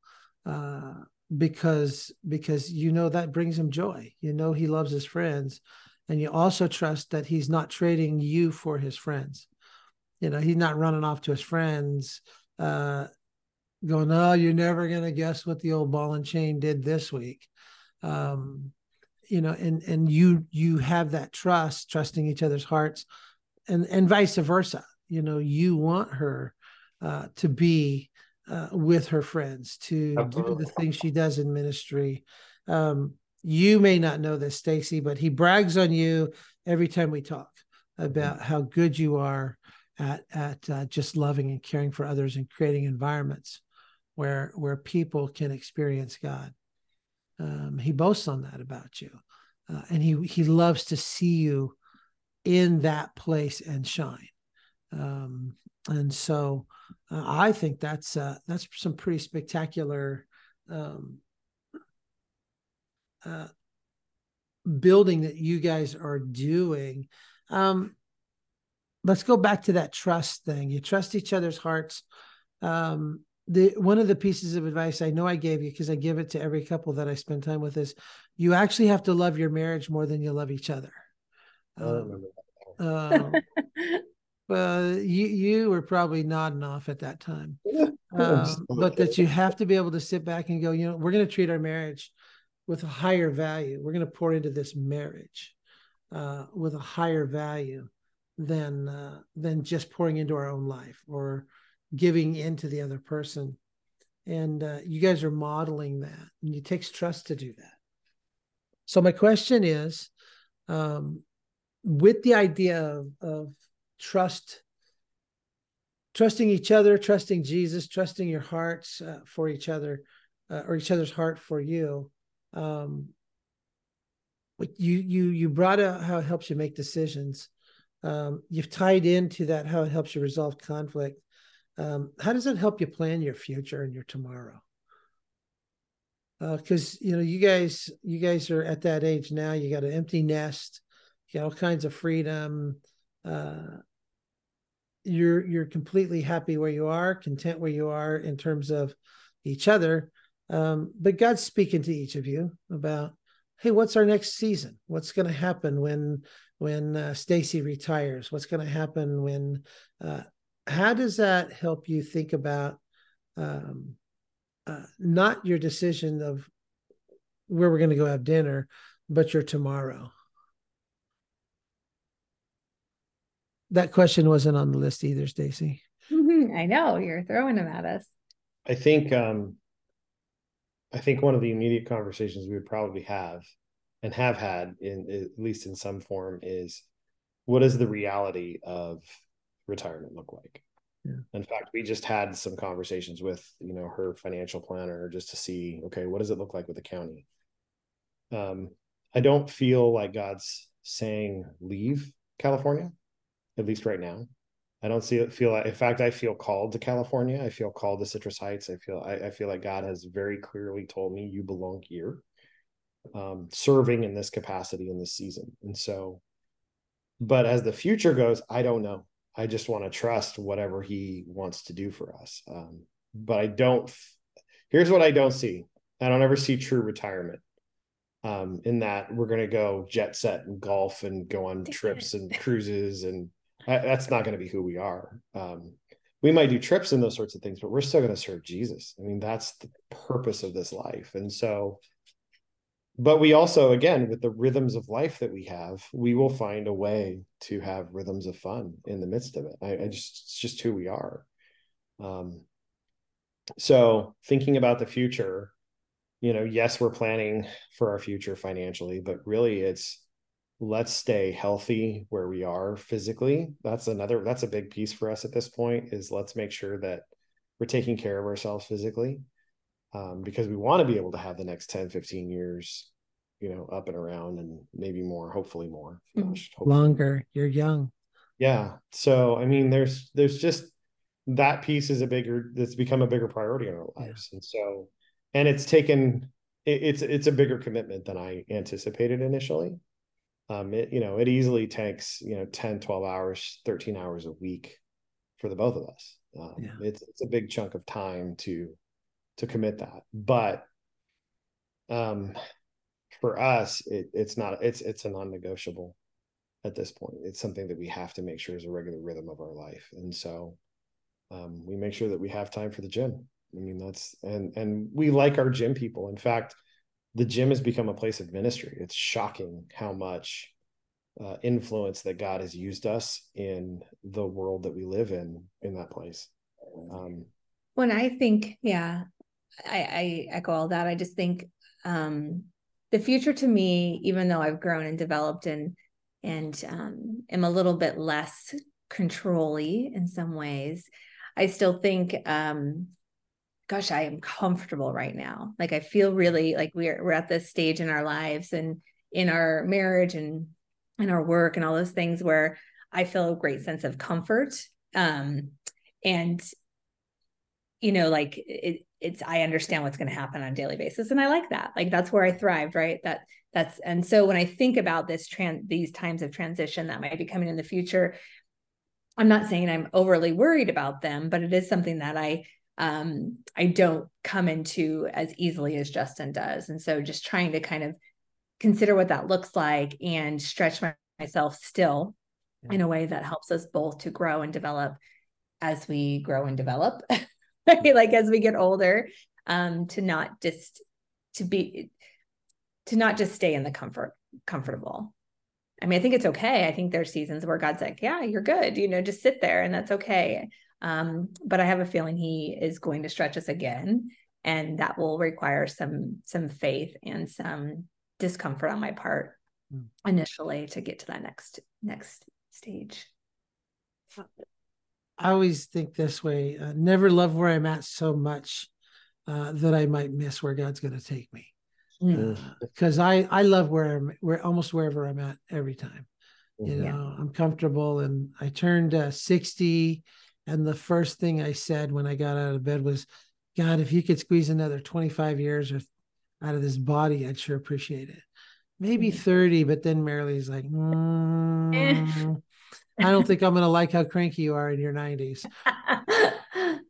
Uh, because because you know that brings him joy you know he loves his friends and you also trust that he's not trading you for his friends you know he's not running off to his friends uh going oh you're never going to guess what the old ball and chain did this week um you know and and you you have that trust trusting each other's hearts and and vice versa you know you want her uh to be uh, with her friends to Absolutely. do the things she does in ministry. Um, you may not know this, Stacy, but he brags on you every time we talk about how good you are at at uh, just loving and caring for others and creating environments where where people can experience God. Um, he boasts on that about you, uh, and he he loves to see you in that place and shine. Um, and so uh, I think that's uh, that's some pretty spectacular um, uh, building that you guys are doing. Um, let's go back to that trust thing. You trust each other's hearts. Um, the one of the pieces of advice I know I gave you because I give it to every couple that I spend time with is you actually have to love your marriage more than you love each other. Um, um, <laughs> well, you you were probably nodding off at that time, <laughs> uh, but that you have to be able to sit back and go, you know, we're going to treat our marriage with a higher value. We're going to pour into this marriage uh, with a higher value than uh, than just pouring into our own life or giving into the other person. And uh, you guys are modeling that, and it takes trust to do that. So my question is, um, with the idea of, of trust trusting each other trusting jesus trusting your hearts uh, for each other uh, or each other's heart for you um you you you brought out how it helps you make decisions Um, you've tied into that how it helps you resolve conflict. Um, how does it help you plan your future and your tomorrow? Because uh, you know, you guys, you guys are at that age now. You got an empty nest, you got all kinds of freedom. Uh, you're you're completely happy where you are, content where you are in terms of each other. Um, but God's speaking to each of you about, hey, what's our next season? What's going to happen when when uh, Stacy retires? What's going to happen when? Uh, how does that help you think about um, uh, not your decision of where we're going to go have dinner, but your tomorrow? That question wasn't on the list either, Stacy. I know you're throwing them at us. I think um, I think one of the immediate conversations we would probably have and have had in at least in some form is what does the reality of retirement look like? Yeah. In fact, we just had some conversations with, you know, her financial planner just to see, okay, what does it look like with the county? Um, I don't feel like God's saying leave California, at least right now. I don't see it feel like in fact I feel called to California. I feel called to Citrus Heights. I feel I, I feel like God has very clearly told me you belong here. Um, serving in this capacity in this season. And so, but as the future goes, I don't know. I just want to trust whatever he wants to do for us. Um, but I don't here's what I don't see. I don't ever see true retirement. Um, in that we're going to go jet set and golf and go on trips and cruises and that's not going to be who we are. Um, we might do trips and those sorts of things, but we're still going to serve Jesus. I mean, that's the purpose of this life. And so, but we also, again, with the rhythms of life that we have, we will find a way to have rhythms of fun in the midst of it. I, I just, it's just who we are. Um, so thinking about the future, you know, yes, we're planning for our future financially, but really it's, let's stay healthy where we are physically. That's another that's a big piece for us at this point is let's make sure that we're taking care of ourselves physically um, because we want to be able to have the next 10 15 years you know up and around and maybe more hopefully more. Mm. Gosh, hopefully. longer. You're young. Yeah. So i mean there's there's just that piece is a bigger that's become a bigger priority in our lives. Yeah. and so and it's taken it, it's it's a bigger commitment than i anticipated initially um, it, you know, it easily takes, you know, 10, 12 hours, 13 hours a week for the both of us. Um, yeah. it's, it's a big chunk of time to, to commit that. But, um, for us, it, it's not, it's, it's a non-negotiable at this point. It's something that we have to make sure is a regular rhythm of our life. And so, um, we make sure that we have time for the gym. I mean, that's, and, and we like our gym people. In fact, the gym has become a place of ministry. It's shocking how much uh, influence that God has used us in the world that we live in in that place. Um, when I think, yeah, I, I echo all that. I just think um, the future to me, even though I've grown and developed and and um, am a little bit less controlly in some ways, I still think um, gosh, I am comfortable right now. Like I feel really like we're we're at this stage in our lives and in our marriage and in our work and all those things where I feel a great sense of comfort. Um, and you know, like it, it's I understand what's going to happen on a daily basis, and I like that. Like that's where I thrived, right? That that's and so when I think about this trans these times of transition that might be coming in the future, I'm not saying I'm overly worried about them, but it is something that I um, I don't come into as easily as Justin does. And so just trying to kind of consider what that looks like and stretch my, myself still yeah. in a way that helps us both to grow and develop as we grow and develop, <laughs> right? Like as we get older, um, to not just to be to not just stay in the comfort comfortable. I mean, I think it's okay. I think there's seasons where God's like, yeah, you're good, you know, just sit there and that's okay. Um, but I have a feeling he is going to stretch us again, and that will require some some faith and some discomfort on my part mm. initially to get to that next next stage. I always think this way: uh, never love where I'm at so much uh, that I might miss where God's going to take me. Because mm. uh, I I love where I'm where almost wherever I'm at every time. You Mhm. know, I'm comfortable, and I turned uh, 60, and the first thing I said when I got out of bed was, "God, if you could squeeze another 25 years or out of this body, I'd sure appreciate it." Maybe Mhm. 30, but then Marilee's like, "Mm, I don't think I'm going to like how cranky you are in your 90s. <laughs>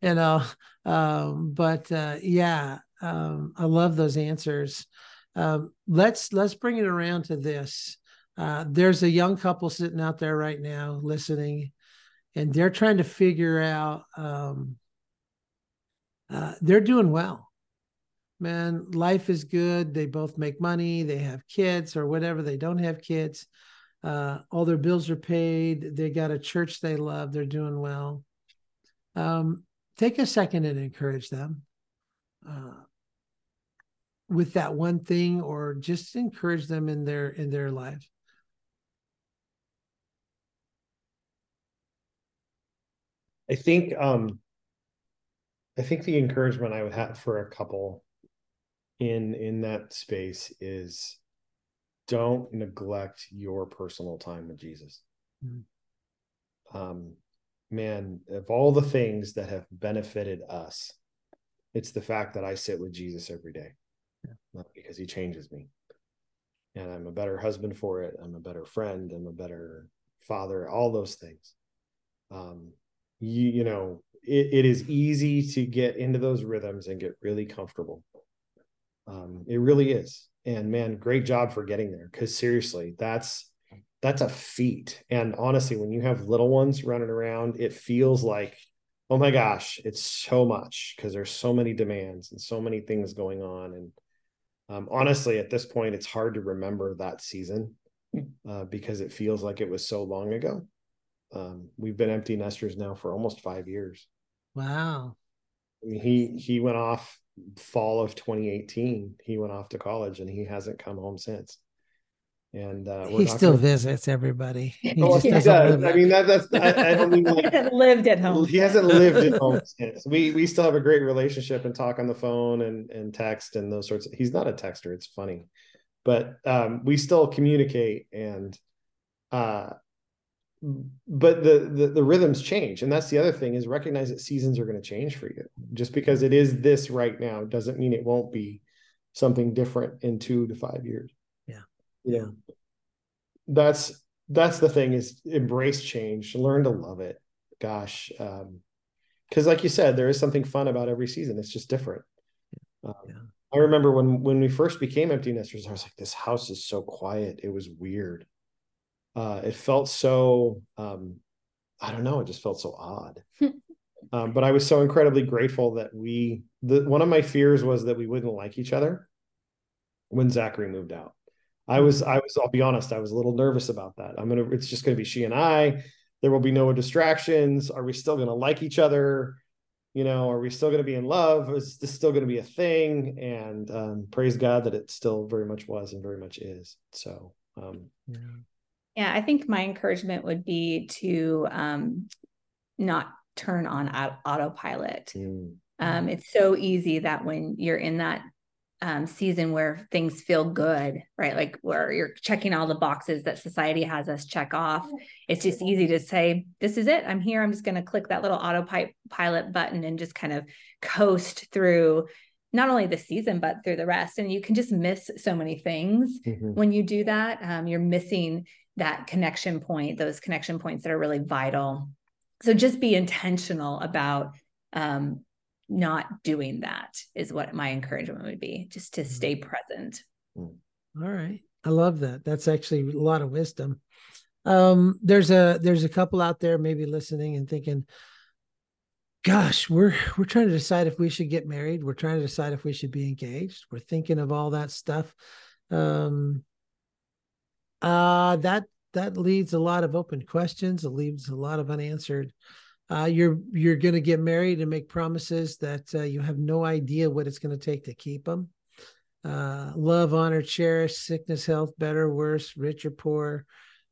You know, um, but uh, yeah, um, I love those answers. Um, let's let's bring it around to this. Uh, there's a young couple sitting out there right now listening, and they're trying to figure out. Um, uh, they're doing well, man. Life is good. They both make money. They have kids or whatever. They don't have kids. Uh, all their bills are paid. They got a church they love. They're doing well. Um, take a second and encourage them uh, with that one thing, or just encourage them in their in their life. I think um I think the encouragement I would have for a couple in in that space is don't neglect your personal time with Jesus. Mhm. Um man, of all the things that have benefited us, it's the fact that I sit with Jesus every day. Yeah. Not because he changes me. And I'm a better husband for it. I'm a better friend. I'm a better father, all those things. Um, you, you know, it, it is easy to get into those rhythms and get really comfortable. Um, it really is. And man, great job for getting there. Cause seriously, that's that's a feat. And honestly, when you have little ones running around, it feels like, oh my gosh, it's so much because there's so many demands and so many things going on. And um, honestly, at this point, it's hard to remember that season uh, because it feels like it was so long ago. Um, we've been empty nesters now for almost five years. Wow. I mean, he he went off fall of 2018. He went off to college and he hasn't come home since. And uh, we're He not still gonna- visits everybody. He Oh, just he doesn't does. live I mean, that, that's I, I don't mean <laughs> He hasn't lived at home. he hasn't lived at home <laughs> since. We we still have a great relationship and talk on the phone and and text and those sorts. Of, he's not a texter. It's funny, but um, we still communicate and uh, but the, the the rhythms change, and that's the other thing is recognize that seasons are going to change for you. Just because it is this right now doesn't mean it won't be something different in two to five years. Yeah. you know, that's that's the thing is embrace change, learn to love it. Gosh, um, because like you said, there is something fun about every season. It's just different. Um, Yeah. I remember when when we first became empty nesters, I was like, this house is so quiet. It was weird. Uh, it felt so um, I don't know, it just felt so odd. <laughs> um, but I was so incredibly grateful that we the one of my fears was that we wouldn't like each other when Zachary moved out. I was, I was, I'll be honest, I was a little nervous about that. I'm gonna, it's just gonna be she and I. There will be no distractions. Are we still gonna like each other? You know, are we still gonna be in love? Is this still gonna be a thing? And um, praise God that it still very much was and very much is. So um, Yeah. Yeah, I think my encouragement would be to um, not turn on au- autopilot. mm, Um, it's so easy that when you're in that um, season where things feel good, right? Like where you're checking all the boxes that society has us check off. It's just easy to say, "This is it. I'm here. I'm just going to click that little autopilot button and just kind of coast through." Not only the season, but through the rest. And you can just miss so many things mhm. when you do that. Um, you're missing that connection point, those connection points that are really vital. So just be intentional about um, not doing that, is what my encouragement would be, just to stay present. All right. I love that. That's actually a lot of wisdom. Um, there's a there's a couple out there maybe listening and thinking, gosh, we're we're trying to decide if we should get married. We're trying to decide if we should be engaged. We're thinking of all that stuff. Um uh that that leads a lot of open questions. It leaves a lot of unanswered. Uh, you're you're going to get married and make promises that uh, you have no idea what it's going to take to keep them uh, love, honor, cherish, sickness, health, better, worse, rich or poor.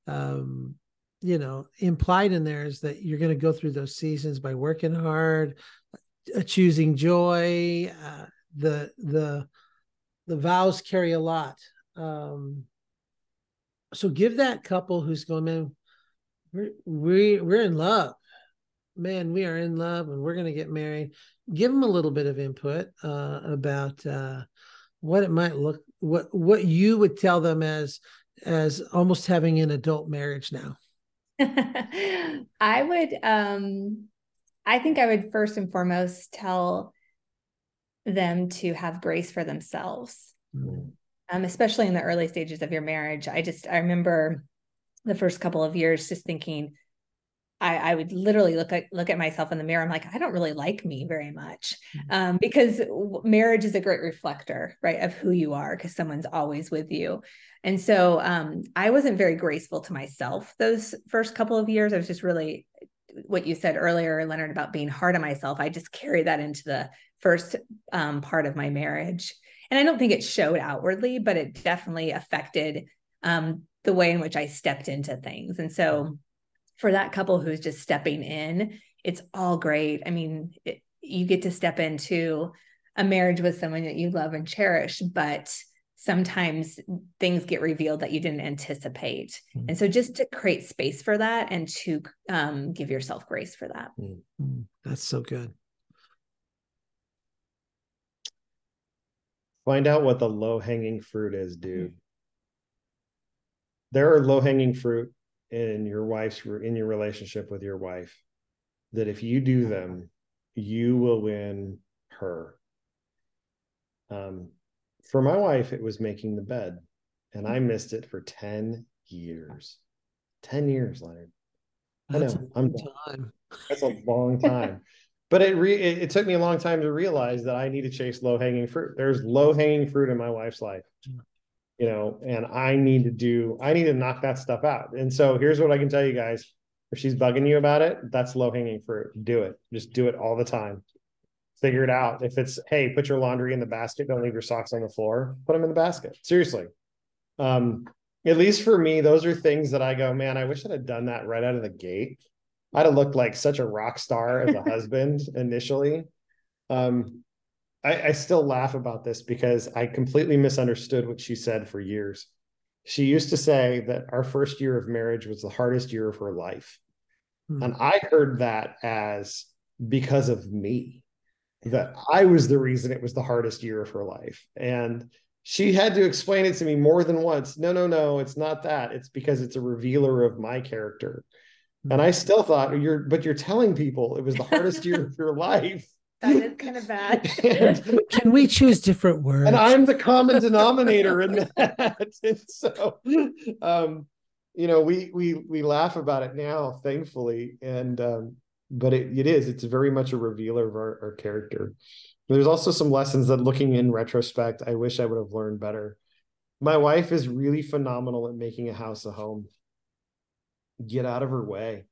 Um, you know, implied in there is that you're going to go through those seasons by working hard, uh, choosing joy. Uh, the the the vows carry a lot. Um, so give that couple who's going, man, we're we, we're in love. Man, we are in love and we're gonna get married. Give them a little bit of input uh, about uh, what it might look what what you would tell them as as almost having an adult marriage now. <laughs> I would um I think I would first and foremost tell them to have grace for themselves. Mm. Um, especially in the early stages of your marriage. I just I remember the first couple of years just thinking I, I would literally look at look at myself in the mirror. I'm like, I don't really like me very much, mm-hmm. um, because marriage is a great reflector, right, of who you are, because someone's always with you. And so um, I wasn't very graceful to myself those first couple of years. I was just really what you said earlier, Leonard, about being hard on myself. I just carried that into the first um, part of my marriage, and I don't think it showed outwardly, but it definitely affected um, the way in which I stepped into things. And so for that couple who's just stepping in, it's all great. I mean, it, you get to step into a marriage with someone that you love and cherish, but sometimes things get revealed that you didn't anticipate. Mm-hmm. And so just to create space for that and to um, give yourself grace for that. Mm-hmm. That's so good. Find out what the low hanging fruit is, dude. Mm-hmm. There are low hanging fruit in your wife's in your relationship with your wife that if you do them you will win her um for my wife it was making the bed and i missed it for 10 years 10 years leonard that's I know, a long I'm, time. that's a long <laughs> time but it, re, it, it took me a long time to realize that i need to chase low hanging fruit there's low hanging fruit in my wife's life you know, and I need to do, I need to knock that stuff out. And so here's what I can tell you guys. If she's bugging you about it, that's low hanging fruit. Do it. Just do it all the time. Figure it out. If it's, hey, put your laundry in the basket, don't leave your socks on the floor, put them in the basket. Seriously. Um, at least for me, those are things that I go, man, I wish I'd have done that right out of the gate. I'd have looked like such a rock star as a husband <laughs> initially. Um, I, I still laugh about this because I completely misunderstood what she said for years. She used to say that our first year of marriage was the hardest year of her life. Hmm. And I heard that as because of me, that I was the reason it was the hardest year of her life. And she had to explain it to me more than once. No, no, no, it's not that. It's because it's a revealer of my character. And I still thought you're, but you're telling people it was the hardest year of your life. <laughs> That is kind of bad. <laughs> Can we choose different words? And I'm the common denominator in that. <laughs> and so, um, you know, we we we laugh about it now, thankfully, and um, but it, it is it's very much a revealer of our, our character. There's also some lessons that, looking in retrospect, I wish I would have learned better. My wife is really phenomenal at making a house a home. Get out of her way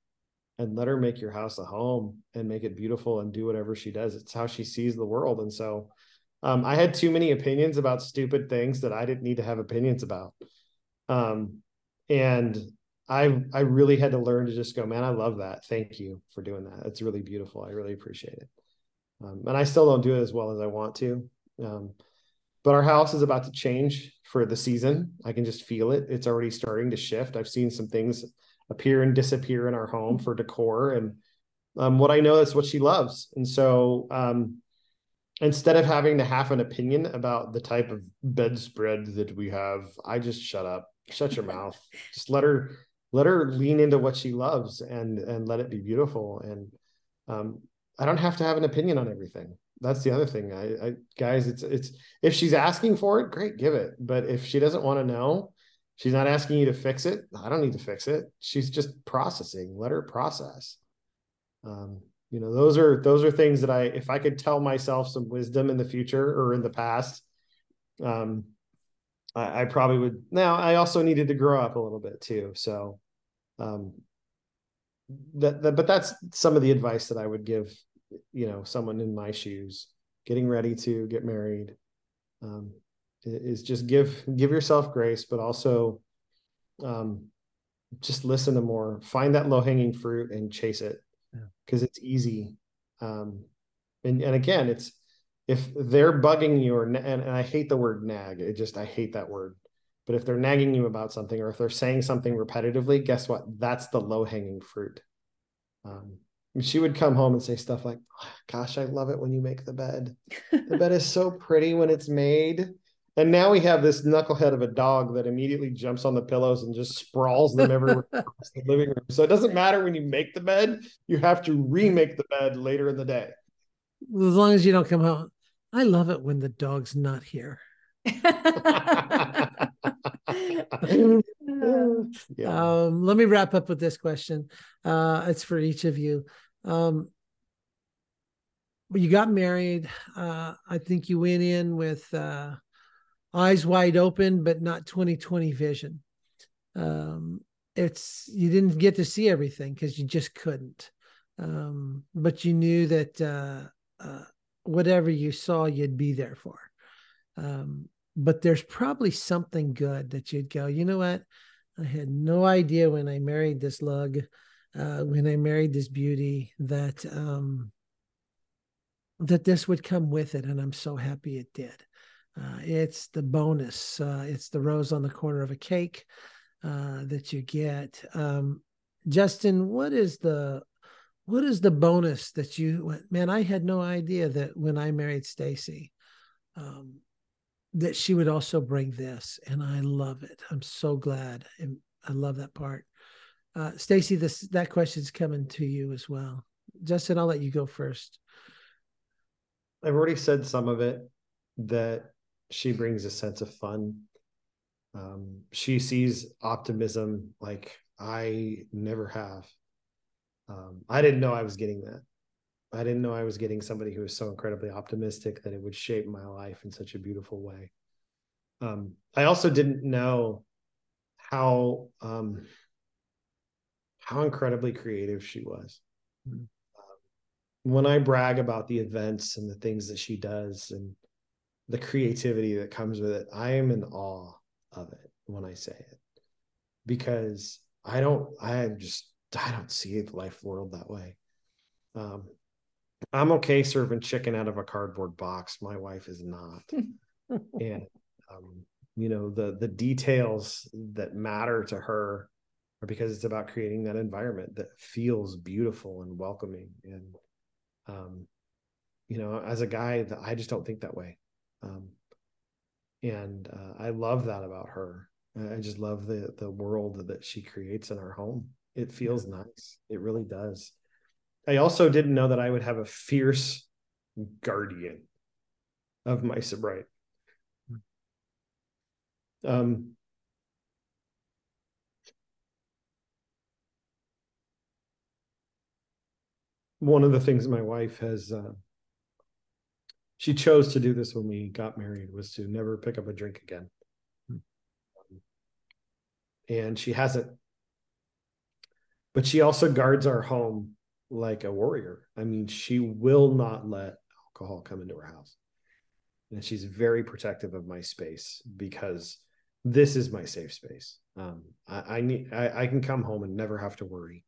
and let her make your house a home and make it beautiful and do whatever she does. It's how she sees the world. And so um, I had too many opinions about stupid things that I didn't need to have opinions about. Um, and I I really had to learn to just go, man, I love that. Thank you for doing that. It's really beautiful. I really appreciate it. Um, and I still don't do it as well as I want to. Um, but our house is about to change for the season. I can just feel it. It's already starting to shift. I've seen some things appear and disappear in our home for decor and um, what I know is what she loves. And so um, instead of having to have an opinion about the type of bedspread that we have, I just shut up, shut your mouth, <laughs> just let her let her lean into what she loves and and let it be beautiful. And um, I don't have to have an opinion on everything. That's the other thing. I, I guys, it's it's if she's asking for it, great, give it. But if she doesn't want to know, She's not asking you to fix it. I don't need to fix it. She's just processing. Let her process. Um, you know, those are those are things that I, if I could tell myself some wisdom in the future or in the past, um, I, I probably would. Now, I also needed to grow up a little bit too. So, um, that, that but that's some of the advice that I would give. You know, someone in my shoes, getting ready to get married. Um, is just give give yourself grace, but also um, just listen to more. Find that low hanging fruit and chase it because yeah. it's easy. Um, and and again, it's if they're bugging you or and, and I hate the word nag. It just I hate that word. But if they're nagging you about something or if they're saying something repetitively, guess what? That's the low hanging fruit. Um, she would come home and say stuff like, Gosh, I love it when you make the bed. The bed is so pretty when it's made. And now we have this knucklehead of a dog that immediately jumps on the pillows and just sprawls them everywhere <laughs> in the living room. So it doesn't matter when you make the bed, you have to remake the bed later in the day. As long as you don't come home. I love it when the dog's not here. <laughs> yeah. um, let me wrap up with this question. Uh, it's for each of you. Um, you got married. Uh, I think you went in with uh, eyes wide open, but not 2020 vision. Um, it's you didn't get to see everything because you just couldn't. Um, but you knew that uh, uh, whatever you saw, you'd be there for. Um, but there's probably something good that you'd go, you know what? I had no idea when I married this lug, uh, when I married this beauty, that um, that this would come with it, and I'm so happy it did. Uh, it's the bonus. Uh, it's the rose on the corner of a cake uh, that you get. Um, Justin, what is the what is the bonus that you went? man? I had no idea that when I married Stacy, um, that she would also bring this, and I love it. I'm so glad, and I love that part. Uh, Stacy, this that question's coming to you as well. Justin, I'll let you go first. I've already said some of it that she brings a sense of fun. Um, she sees optimism like I never have. Um, I didn't know I was getting that. I didn't know I was getting somebody who was so incredibly optimistic that it would shape my life in such a beautiful way. Um, I also didn't know how um, how incredibly creative she was. Mm-hmm. when I brag about the events and the things that she does and the creativity that comes with it. I am in awe of it when I say it because I don't, I just, I don't see the life world that way. Um, I'm okay serving chicken out of a cardboard box. My wife is not. <laughs> and, um, you know, the, the details that matter to her are because it's about creating that environment that feels beautiful and welcoming. And, um, you know, as a guy I just don't think that way. Um, and uh, I love that about her. I just love the the world that she creates in our home. It feels nice. It really does. I also didn't know that I would have a fierce guardian of my sobriety. Um, one of the things my wife has uh, she chose to do this when we got married was to never pick up a drink again. Hmm. and she hasn't. But she also guards our home like a warrior. I mean she will not let alcohol come into her house. And she's very protective of my space because this is my safe space. Um, I, I, need I, I, can come home and never have to worry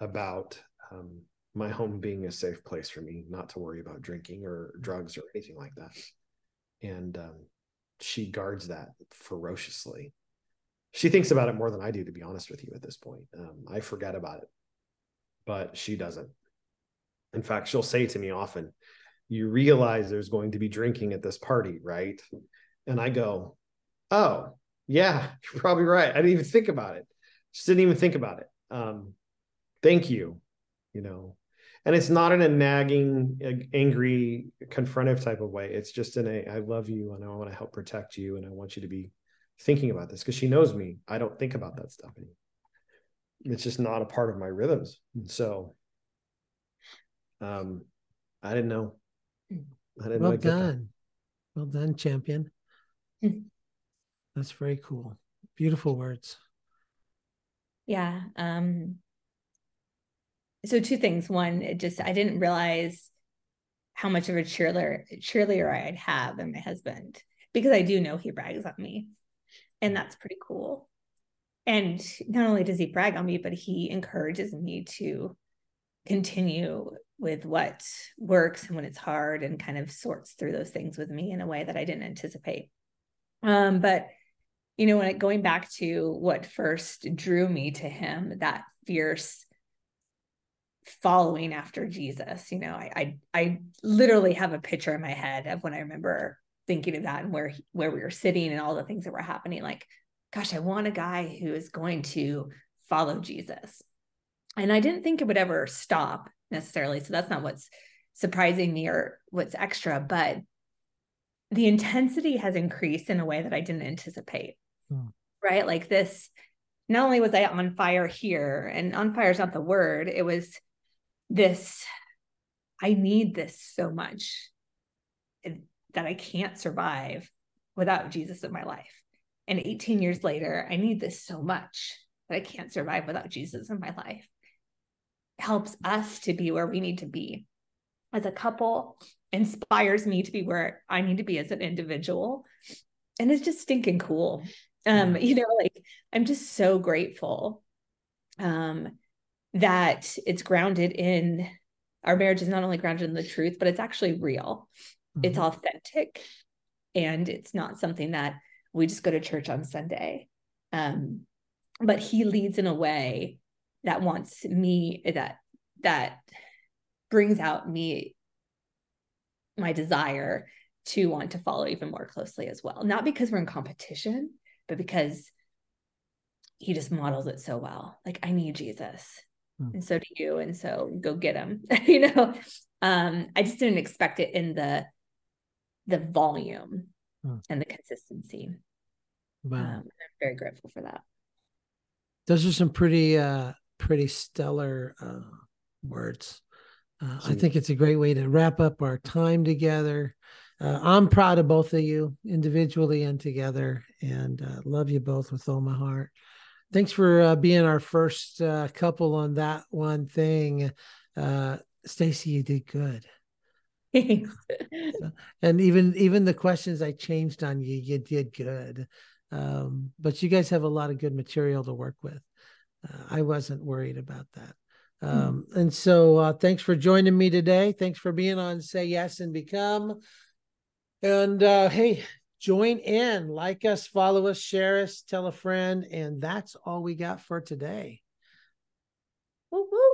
about um, my home being a safe place for me, not to worry about drinking or drugs or anything like that. And um, she guards that ferociously. She thinks about it more than I do, to be honest with you, at this point. Um, I forget about it, but she doesn't. In fact, she'll say to me often, You realize there's going to be drinking at this party, right? And I go, Oh, yeah, <laughs> you're probably right. I didn't even think about it. Just didn't even think about it. Um, thank you. You know, and it's not in a nagging angry confrontive type of way. It's just in a i love you and i want to help protect you and i want you to be thinking about this because she knows me. I don't think about that stuff anymore. It's just not a part of my rhythms. And so um i didn't know. I didn't well know done. Well done champion. That's very cool. Beautiful words. Yeah um so two things. One, it just I didn't realize how much of a cheerleader cheerleader I'd have in my husband because I do know he brags on me. And that's pretty cool. And not only does he brag on me, but he encourages me to continue with what works and when it's hard and kind of sorts through those things with me in a way that I didn't anticipate. Um, but you know, when it, going back to what first drew me to him, that fierce following after Jesus. You know, I, I I literally have a picture in my head of when I remember thinking of that and where where we were sitting and all the things that were happening. Like, gosh, I want a guy who is going to follow Jesus. And I didn't think it would ever stop necessarily. So that's not what's surprising me or what's extra, but the intensity has increased in a way that I didn't anticipate. Hmm. Right. Like this, not only was I on fire here, and on fire is not the word, it was this I need this so much that I can't survive without Jesus in my life. And 18 years later, I need this so much that I can't survive without Jesus in my life. It helps us to be where we need to be as a couple, inspires me to be where I need to be as an individual. And it's just stinking cool. Um, you know, like I'm just so grateful um that it's grounded in our marriage is not only grounded in the truth, but it's actually real. Mm-hmm. It's authentic and it's not something that we just go to church on Sunday. Um, but he leads in a way that wants me that that brings out me my desire to want to follow even more closely as well. Not because we're in competition, but because he just models it so well. Like I need Jesus hmm. and so do you and so go get them, <laughs> you know um i just didn't expect it in the the volume hmm. and the consistency wow. Um, i'm very grateful for that those are some pretty uh pretty stellar uh words uh, I think it's a great way to wrap up our time together. Uh, I'm proud of both of you individually and together, and uh, love you both with all my heart thanks for uh, being our first uh, couple on that one thing. Uh, Stacy, you did good. Thanks. and even even the questions I changed on you, you did good. Um, but you guys have a lot of good material to work with. Uh, I wasn't worried about that. Hmm. Um, mm. And so, uh, thanks for joining me today. Thanks for being on Say Yes and Become. And uh, hey, join in, like us, follow us, share us, tell a friend. And that's all we got for today. Woo-hoo.